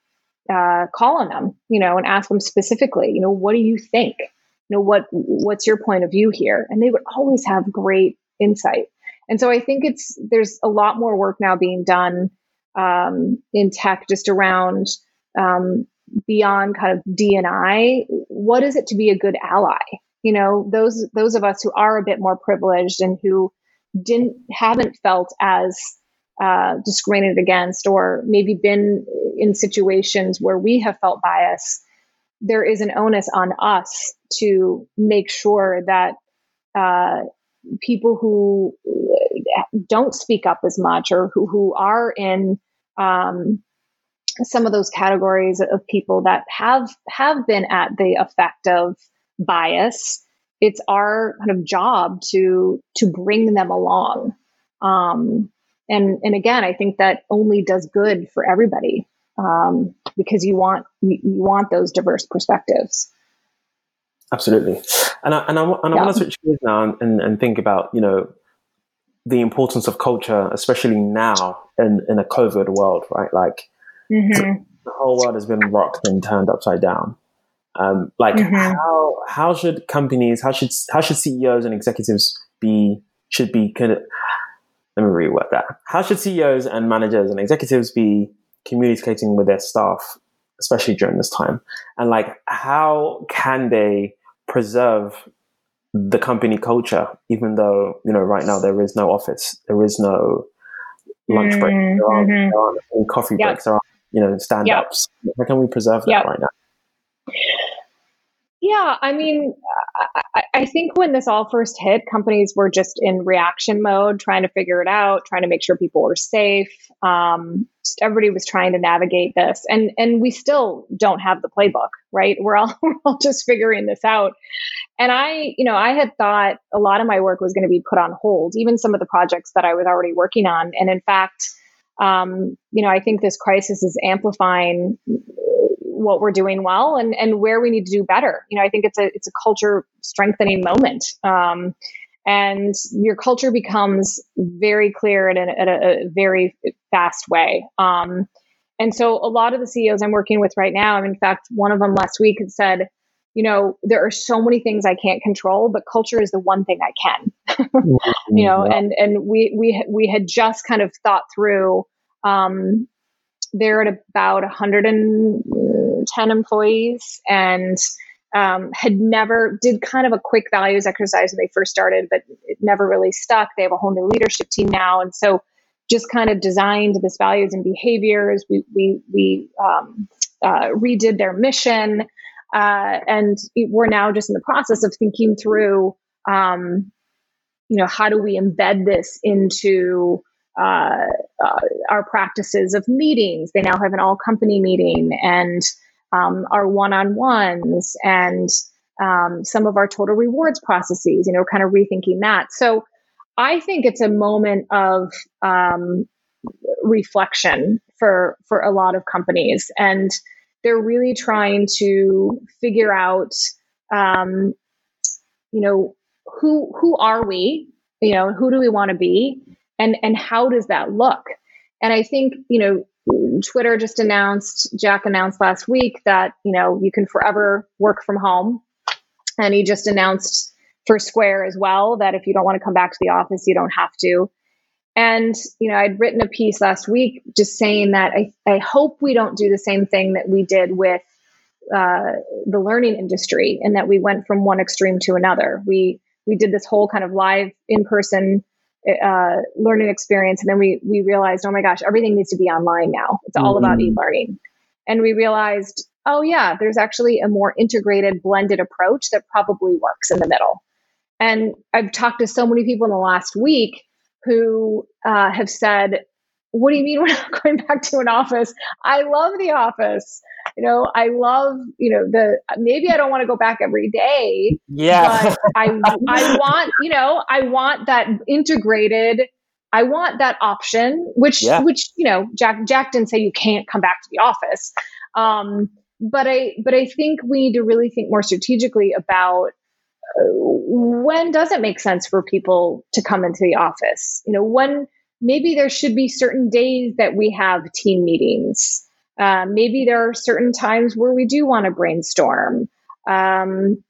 uh, call on them, you know, and ask them specifically, you know, what do you think? Know, what what's your point of view here? And they would always have great insight. And so I think it's there's a lot more work now being done um, in tech just around um, beyond kind of d&i What is it to be a good ally? You know, those those of us who are a bit more privileged and who didn't haven't felt as uh, discriminated against or maybe been in situations where we have felt bias, there is an onus on us to make sure that uh, people who don't speak up as much or who, who are in um, some of those categories of people that have have been at the effect of bias it's our kind of job to to bring them along. Um, and and again i think that only does good for everybody um, because you want you, you, want those diverse perspectives absolutely and i and i, and I yeah. want to switch gears now and, and, think about you know the importance of culture especially now in in a covid world right like mm-hmm. the whole world has been rocked and turned upside down um, like mm-hmm. how how should companies how should how should ceos and executives be should be kind of let me reword that. How should CEOs and managers and executives be communicating with their staff, especially during this time? And like, how can they preserve the company culture, even though, you know, right now there is no office, there is no lunch break, mm-hmm. there, aren't, there aren't coffee yep. breaks, there aren't, you know, stand ups. Yep. How can we preserve that yep. right now? Yeah, I mean, I, I, think when this all first hit, companies were just in reaction mode, trying to figure it out, trying to make sure people were safe. Um, just everybody was trying to navigate this, and and we still don't have the playbook, right? We're all we're all just figuring this out. And I, you know, I had thought a lot of my work was going to be put on hold, even some of the projects that I was already working on. And in fact, um, you know, I think this crisis is amplifying what we're doing well and and where we need to do better. You know, I think it's a it's a culture strengthening moment. Um, and your culture becomes very clear in a, in a, very fast way. Um, and so a lot of the CEOs I'm working with right now, in fact, one of them last week had said, you know, there are so many things I can't control, but culture is the one thing I can. you know, and and we we we had just kind of thought through um, they're at about 110 employees and um, had never did kind of a quick values exercise when they first started, but it never really stuck. They have a whole new leadership team now, and so just kind of designed this values and behaviors. We we we um, uh, redid their mission, uh, and we're now just in the process of thinking through, um, you know, how do we embed this into uh, uh, our practices of meetings. They now have an all company meeting and um, our one on ones and um, some of our total rewards processes, you know, kind of rethinking that. So I think it's a moment of um, reflection for for a lot of companies, and they're really trying to figure out, um, you know, who who are we, you know, who do we want to be, and and how does that look and i think you know twitter just announced jack announced last week that you know you can forever work from home. And he just announced for square as well that if you don't want to come back to the office you don't have to. And you know i'd written a piece last week just saying that i, I hope we don't do the same thing that we did with uh, the learning industry and that we went from one extreme to another. We we did this whole kind of live in person uh, learning experience. And then we, we realized, oh my gosh, everything needs to be online now. It's all mm-hmm. about e-learning. And we realized, oh yeah, there's actually a more integrated, blended approach that probably works in the middle. And I've talked to so many people in the last week who uh, have said, what do you mean we're not going back to an office? I love the office. You know, I love, you know, the maybe I don't want to go back every day. Yeah. But I I want, you know, I want that integrated I want that option, which yeah. which you know, Jack Jack didn't say you can't come back to the office. Um, but I but I think we need to really think more strategically about uh, when does it make sense for people to come into the office? You know, when maybe there should be certain days that we have team meetings. Uh, maybe there are certain times where we do want to brainstorm. Um,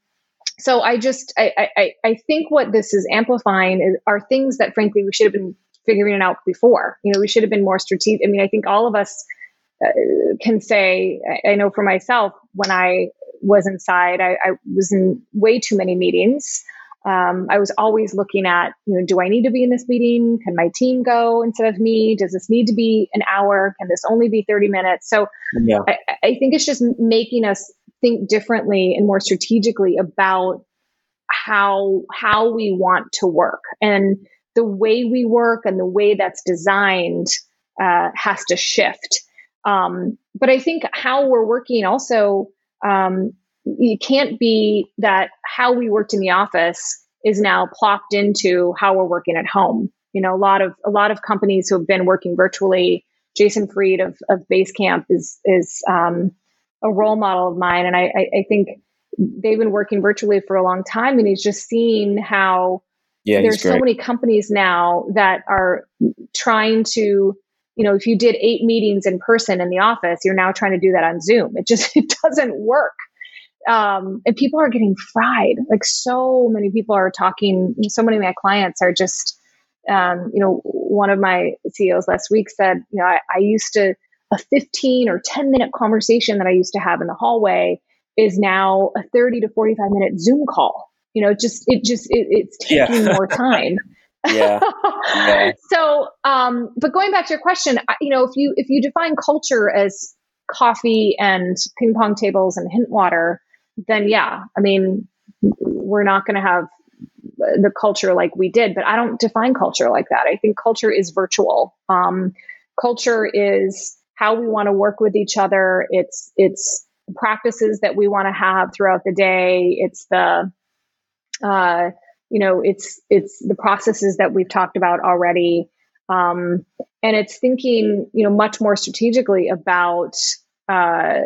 so I just I, I I think what this is amplifying is, are things that frankly we should have been figuring it out before. You know, we should have been more strategic. I mean, I think all of us uh, can say, I know for myself, when I was inside, I, I was in way too many meetings. Um, I was always looking at, you know, do I need to be in this meeting? Can my team go instead of me? Does this need to be an hour? Can this only be 30 minutes? So yeah. I, I think it's just making us think differently and more strategically about how how we want to work and the way we work and the way that's designed uh, has to shift um, but I think how we're working also, um, it can't be that how we worked in the office is now plopped into how we're working at home. You know, a lot of a lot of companies who have been working virtually. Jason Fried of, of Basecamp is is um, a role model of mine, and I, I, I, think they've been working virtually for a long time, and he's just seen how yeah, there's so many companies now that are trying to you know, if you did eight meetings in person in the office, you're now trying to do that on Zoom. It just it doesn't work. Um, and people are getting fried. Like so many people are talking. So many of my clients are just, um, you know, one of my CEOs last week said, you know, I, I used to a 15 or 10 minute conversation that I used to have in the hallway is now a 30 to 45 minute Zoom call. You know, just it just it, it's taking yeah. more time. yeah. yeah. So, um, but going back to your question, you know, if you if you define culture as coffee and ping pong tables and hint water, then yeah, I mean, we're not going to have the culture like we did. But I don't define culture like that. I think culture is virtual. Um, culture is how we want to work with each other. It's it's practices that we want to have throughout the day. It's the uh, you know it's it's the processes that we've talked about already um, and it's thinking you know much more strategically about uh,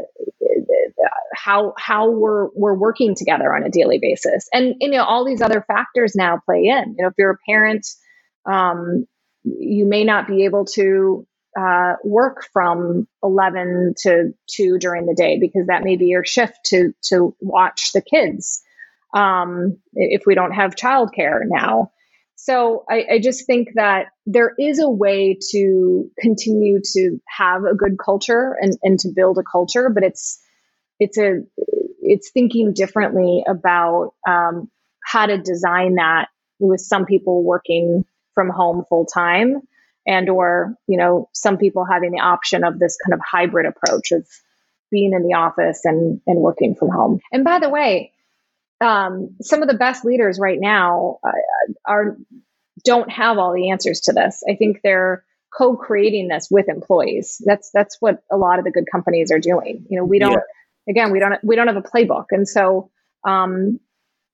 how how we're we're working together on a daily basis and you know all these other factors now play in you know if you're a parent um, you may not be able to uh, work from 11 to 2 during the day because that may be your shift to to watch the kids um, if we don't have childcare now. So I, I, just think that there is a way to continue to have a good culture and, and to build a culture, but it's it's a it's thinking differently about um, how to design that with some people working from home full time and or you know some people having the option of this kind of hybrid approach of being in the office and and working from home. And by the way, um, some of the best leaders right now uh, are don't have all the answers to this. I think they're co-creating this with employees. That's that's what a lot of the good companies are doing. You know, we don't yeah. Again we don't we don't have a playbook, and so um,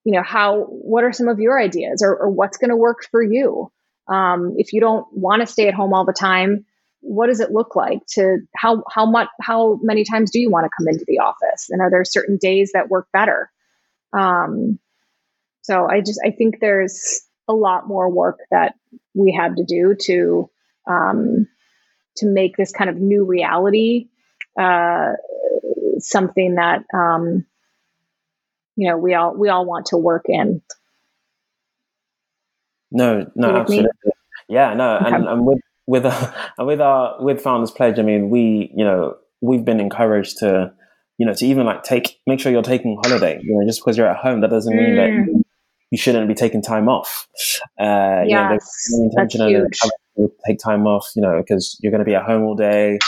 you know how what are some of your ideas or, or what's going to work for you? Um, if you don't want to stay at home all the time, what does it look like to how how much how many times do you want to come into the office? And are there certain days that work better? Um, so I just I think there's a lot more work that we have to do to um, to make this kind of new reality uh, something that um, you know we all we all want to work in. No, no, absolutely. Me? Yeah, no, okay. and, and with with uh, with our with Founders Pledge, I mean, we you know we've been encouraged to you know, to even like take, make sure you're taking holiday. You know, just because you're at home, that doesn't mean mm. that you shouldn't be taking time off. Uh, yes, you know, intention to take time off, you know, because you're going to be at home all day.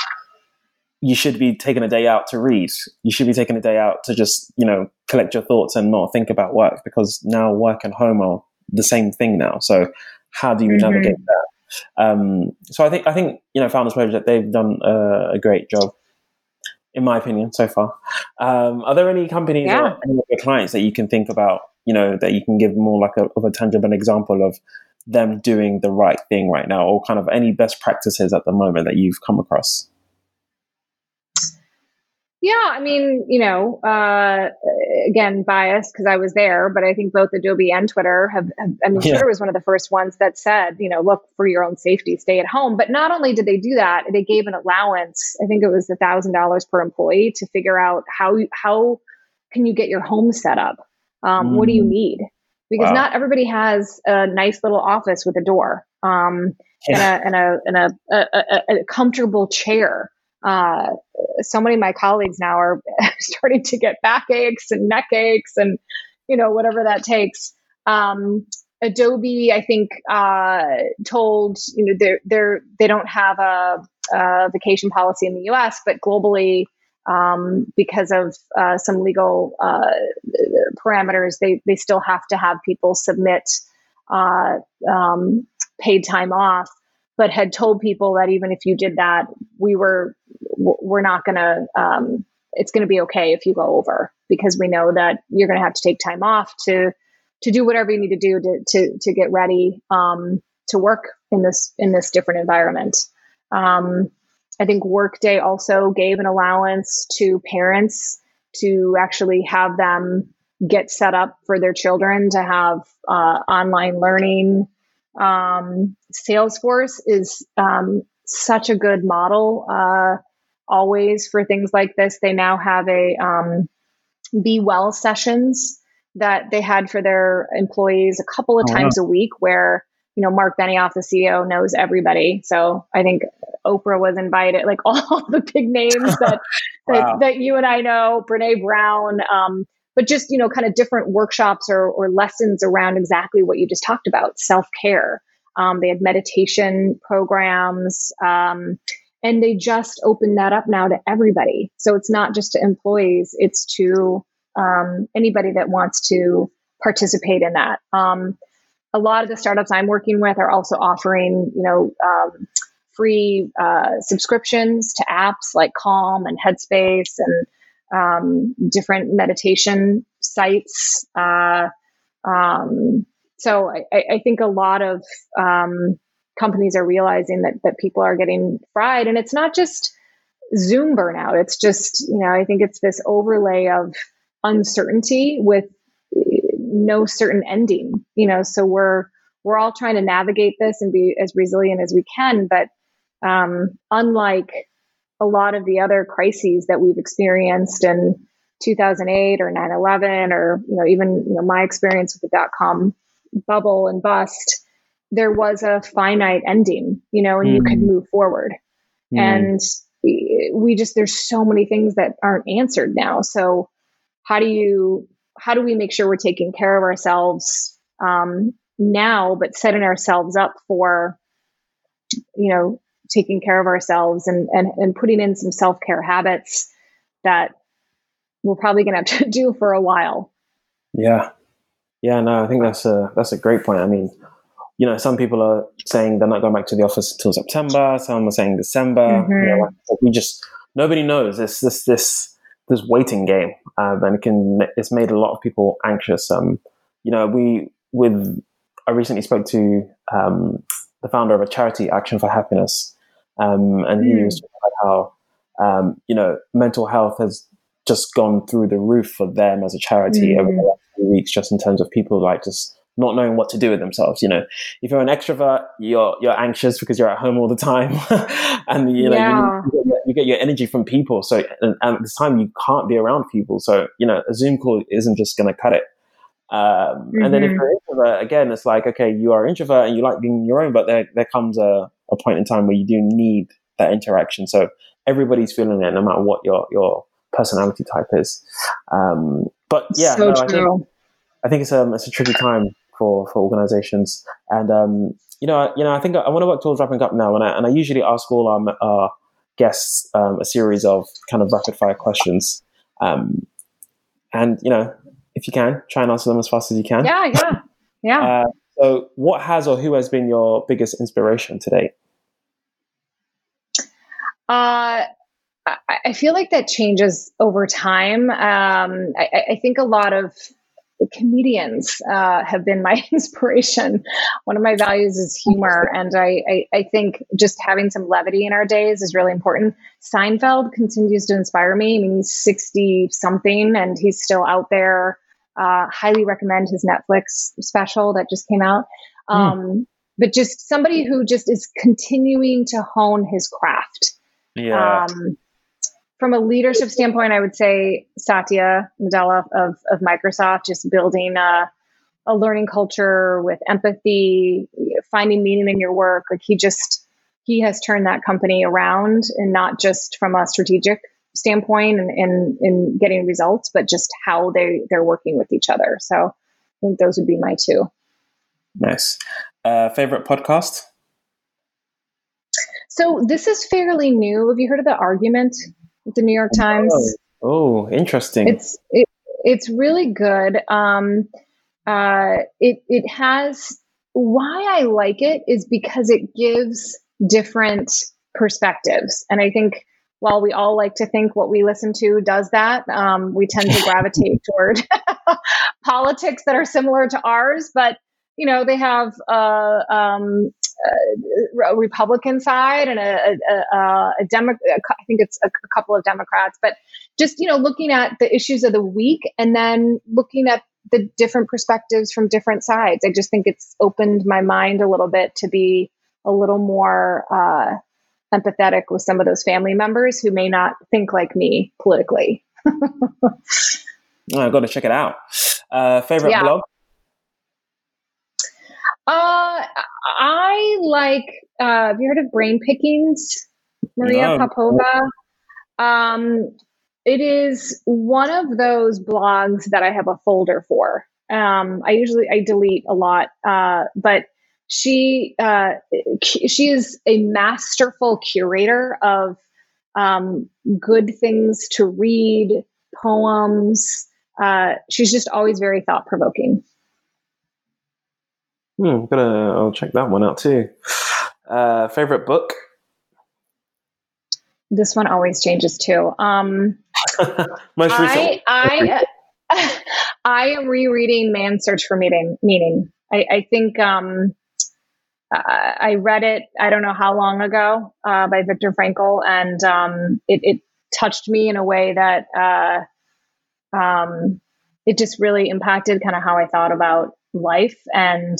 You should be taking a day out to read. You should be taking a day out to just, you know, collect your thoughts and not think about work because now work and home are the same thing now. So how do you mm-hmm. navigate that? Um, so I think I think you know Founders Project they've done uh, a great job in my opinion, so far. Um, are there any companies yeah. or any of your clients that you can think about, you know, that you can give more like a, of a tangible example of them doing the right thing right now, or kind of any best practices at the moment that you've come across? Yeah, I mean, you know, uh, again, biased because I was there, but I think both Adobe and Twitter have, have I mean, yeah. Twitter was one of the first ones that said, you know, look for your own safety, stay at home. But not only did they do that, they gave an allowance. I think it was a thousand dollars per employee to figure out how how can you get your home set up. Um, mm. What do you mm. need? Because wow. not everybody has a nice little office with a door um, yeah. and, a, and, a, and a, a, a comfortable chair uh, so many of my colleagues now are starting to get backaches and neck aches and you know whatever that takes. Um, adobe i think uh, told you know they're, they're they don't have a, a, vacation policy in the us but globally um, because of uh, some legal uh, parameters they, they still have to have people submit uh, um, paid time off but had told people that even if you did that, we were we're not going to. Um, it's going to be okay if you go over because we know that you're going to have to take time off to to do whatever you need to do to to to get ready um, to work in this in this different environment. Um, I think Workday also gave an allowance to parents to actually have them get set up for their children to have uh, online learning um, Salesforce is um, such a good model uh, always for things like this. They now have a um, Be Well sessions that they had for their employees a couple of oh, times wow. a week where you know Mark Benioff, the CEO, knows everybody. So I think Oprah was invited, like all the big names that wow. that, that, you and I know, Brene Brown. Um, but just you know kind of different workshops or, or lessons around exactly what you just talked about self-care. Um, they had meditation programs um, and they just opened that up now to everybody. So it's not just to employees it's to um, anybody that wants to participate in that. Um, a lot of the startups i'm working with are also offering you know um, free uh, subscriptions to apps like calm and headspace and um, different meditation sites. Uh, um, so I, I, think a lot of um, companies are realizing that that people are getting fried, and it's not just Zoom burnout. It's just you know I think it's this overlay of uncertainty with no certain ending. You know, so we're we're all trying to navigate this and be as resilient as we can, but um, unlike a lot of the other crises that we've experienced in 2008 or 9/11 or you know even you know my experience with the dot com bubble and bust there was a finite ending you know and mm. you could mm. move forward mm. and we just there's so many things that aren't answered now so how do you how do we make sure we're taking care of ourselves um, now but setting ourselves up for you know taking care of ourselves and, and, and putting in some self care habits that we're probably going to have to do for a while. Yeah. Yeah, no, I think that's a that's a great point. I mean, you know, some people are saying they're not going back to the office until September. Some are saying December. Mm-hmm. You know, we just nobody knows. It's this this this waiting game, um, and it can it's made a lot of people anxious. Um, you know, we with I recently spoke to um, the founder of a charity, Action for Happiness, um, and he mm. was talking about how um, you know mental health has just gone through the roof for them as a charity mm. over the last few weeks, just in terms of people like just not knowing what to do with themselves. You know, if you're an extrovert, you're you're anxious because you're at home all the time, and you know yeah. you, you, you, get your energy from people. So and, and, at this time, you can't be around people. So you know, a Zoom call isn't just going to cut it. Um, mm-hmm. And then if mm-hmm. you're introvert, again, it's like okay, you are introvert and you like being your own, but there there comes a a point in time where you do need that interaction. So everybody's feeling it, no matter what your your personality type is. Um, but yeah, so no, I, think, I, think, it's a it's a tricky time for for organizations, and um, you know, you know, I think I, I want to work towards wrapping up now, and I, and I usually ask all our, our guests um, a series of kind of rapid fire questions, um, and you know, if you can, try and answer them as fast as you can. Yeah, yeah, yeah. Uh, so, what has or who has been your biggest inspiration today? Uh, I feel like that changes over time. Um, I, I, think a lot of comedians uh, have been my inspiration. One of my values is humor, and I, I, I think just having some levity in our days is really important. Seinfeld continues to inspire me. I mean, he's sixty something, and he's still out there. Uh, highly recommend his Netflix special that just came out. Hmm. Um, But just somebody who just is continuing to hone his craft. Yeah. Um, from a leadership standpoint, I would say Satya Nadella of, of Microsoft, just building a, a learning culture with empathy, finding meaning in your work. Like he just, he has turned that company around and not just from a strategic standpoint and in, in getting results, but just how they, they're working with each other. So I think those would be my two. Nice. Uh, favorite podcast? So this is fairly new. Have you heard of the argument? the New York Times. Oh, oh interesting. It's it, it's really good. Um, uh, it it has why I like it is because it gives different perspectives, and I think while we all like to think what we listen to does that, um, we tend to gravitate toward politics that are similar to ours, but you know they have uh, um, a Republican side and a, a, a, a Demo- I think it's a, a couple of Democrats, but just you know looking at the issues of the week and then looking at the different perspectives from different sides. I just think it's opened my mind a little bit to be a little more uh, empathetic with some of those family members who may not think like me politically. I've got to check it out. Uh, favorite yeah. blog? Uh, I like. Uh, have you heard of Brain Pickings? Maria no. Popova. Um, it is one of those blogs that I have a folder for. Um, I usually I delete a lot, uh, but she uh, she is a masterful curator of um, good things to read, poems. Uh, she's just always very thought provoking. Hmm, I'm gonna. I'll check that one out too. Uh, favorite book? This one always changes too. Um, Most recent. I, I, I am rereading Man's Search for Meaning. Meaning. I, I think um, I read it. I don't know how long ago uh, by Viktor Frankl, and um, it, it, touched me in a way that uh, um, it just really impacted kind of how I thought about life and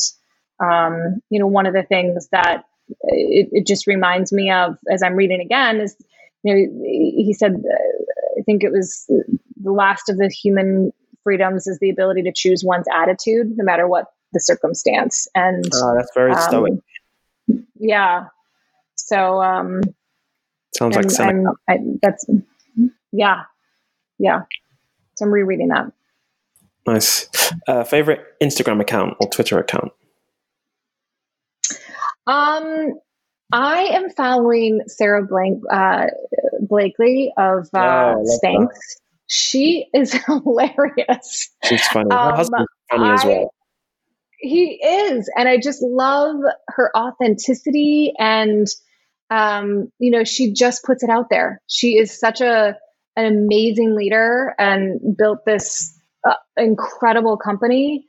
um, you know, one of the things that it, it, just reminds me of as I'm reading again is, you know, he said, uh, I think it was the last of the human freedoms is the ability to choose one's attitude, no matter what the circumstance. And oh, that's very um, stoic. Yeah. So, um, sounds like I'm, I, that's, yeah. Yeah. So I'm rereading that. Nice. Uh, favorite Instagram account or Twitter account? Um, I am following Sarah Blank, uh, Blakely of uh, oh, Spanx. She is hilarious. She's funny. Her um, husband's funny I, as well. He is, and I just love her authenticity, and um, you know, she just puts it out there. She is such a an amazing leader and built this uh, incredible company,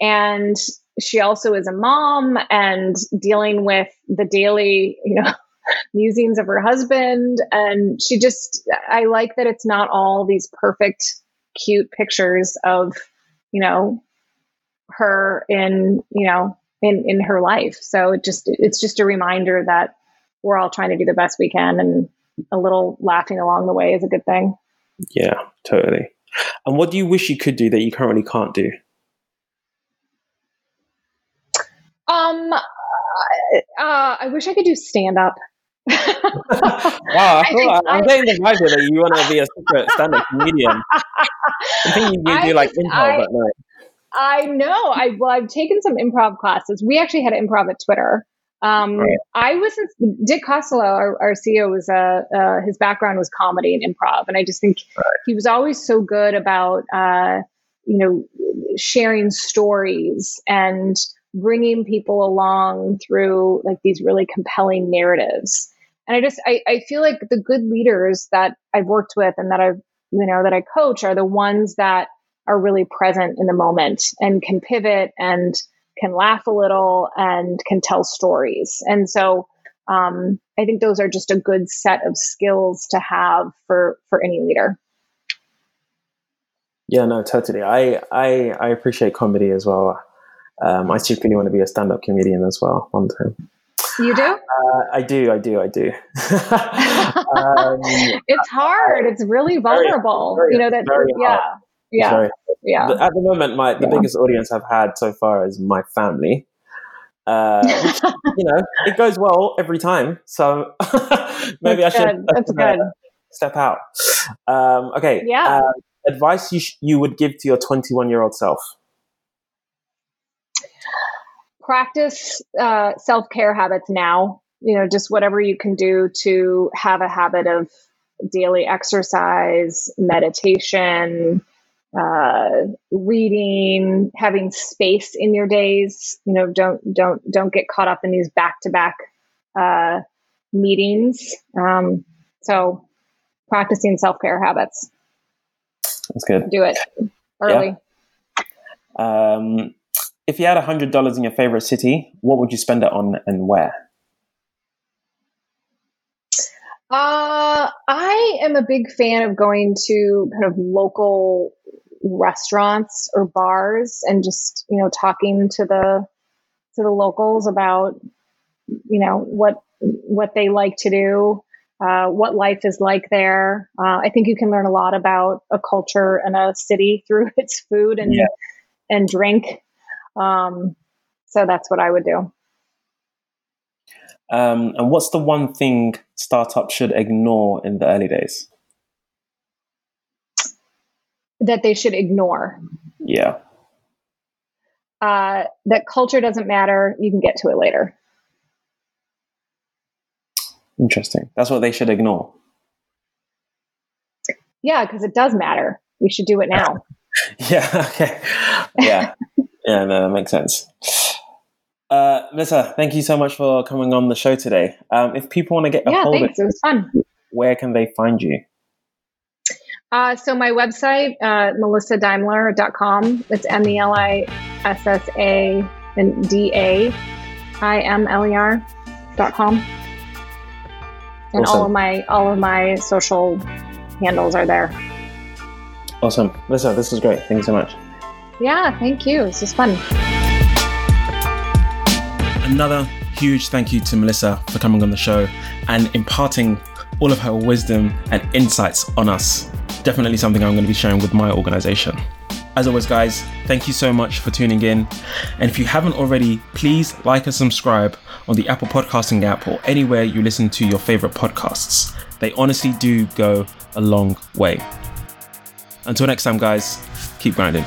and she also is a mom and dealing with the daily, you know, musings of her husband. And she just, I like that it's not all these perfect, cute pictures of, you know, her in, you know, in, in her life. So it just, it's just a reminder that we're all trying to do the best we can and a little laughing along the way is a good thing. Yeah, totally. And what do you wish you could do that you currently can't do? Um, uh, I wish I could do stand up. wow, I I, I'm getting the vibe that you want to be a secret stand-up comedian. I think you, you do like improv at night. I know. I well, I've taken some improv classes. We actually had improv at Twitter. Um, right. I wasn't. Dick Costolo, our, our CEO, was uh, uh, his background was comedy and improv, and I just think right. he was always so good about uh, you know sharing stories and bringing people along through like these really compelling narratives. And I just, I, I feel like the good leaders that I've worked with and that I've, you know, that I coach are the ones that are really present in the moment and can pivot and can laugh a little and can tell stories. And so um, I think those are just a good set of skills to have for for any leader. Yeah, no, totally. I I, I appreciate comedy as well. Um, I secretly want to be a stand-up comedian as well one time. You do? Uh, I do. I do. I do. um, it's hard. It's really vulnerable. Very, very, you know that. Yeah. Yeah. Yeah. At the moment, my the yeah. biggest audience I've had so far is my family. Uh, which, you know, it goes well every time. So maybe That's I should. That's good. Step out. Um, okay. Yeah. Uh, advice you sh- you would give to your 21 year old self practice uh, self care habits now. You know, just whatever you can do to have a habit of daily exercise, meditation, uh, reading, having space in your days. You know, don't don't don't get caught up in these back to back meetings. Um, so, practicing self care habits. That's good. Do it early. Yeah. Um, if you had a hundred dollars in your favorite city, what would you spend it on and where? Uh, I am a big fan of going to kind of local restaurants or bars and just you know talking to the to the locals about you know what what they like to do, uh, what life is like there. Uh, I think you can learn a lot about a culture and a city through its food and yeah. and drink. Um, so that's what I would do. Um, and what's the one thing startups should ignore in the early days? That they should ignore. Yeah. Uh, that culture doesn't matter. You can get to it later. Interesting. That's what they should ignore. Yeah, because it does matter. We should do it now. yeah. Okay. Yeah. Yeah, no, that makes sense. Uh, Melissa, thank you so much for coming on the show today. Um, if people want to get a yeah, hold thanks. of it was fun. Where can they find you? Uh, so my website, uh, melissadaimler.com. It's M-E-L-I-S-S-A and D-A-I-M-L-E-R dot com. And Awesome. all of my all of my social handles are there. Awesome. Melissa, this was great. Thank you so much. Yeah, thank you. This was fun. Another huge thank you to Melissa for coming on the show and imparting all of her wisdom and insights on us. Definitely something I'm going to be sharing with my organization. As always, guys, thank you so much for tuning in. And if you haven't already, please like and subscribe on the Apple Podcasting app or anywhere you listen to your favorite podcasts. They honestly do go a long way. Until next time, guys, keep grinding.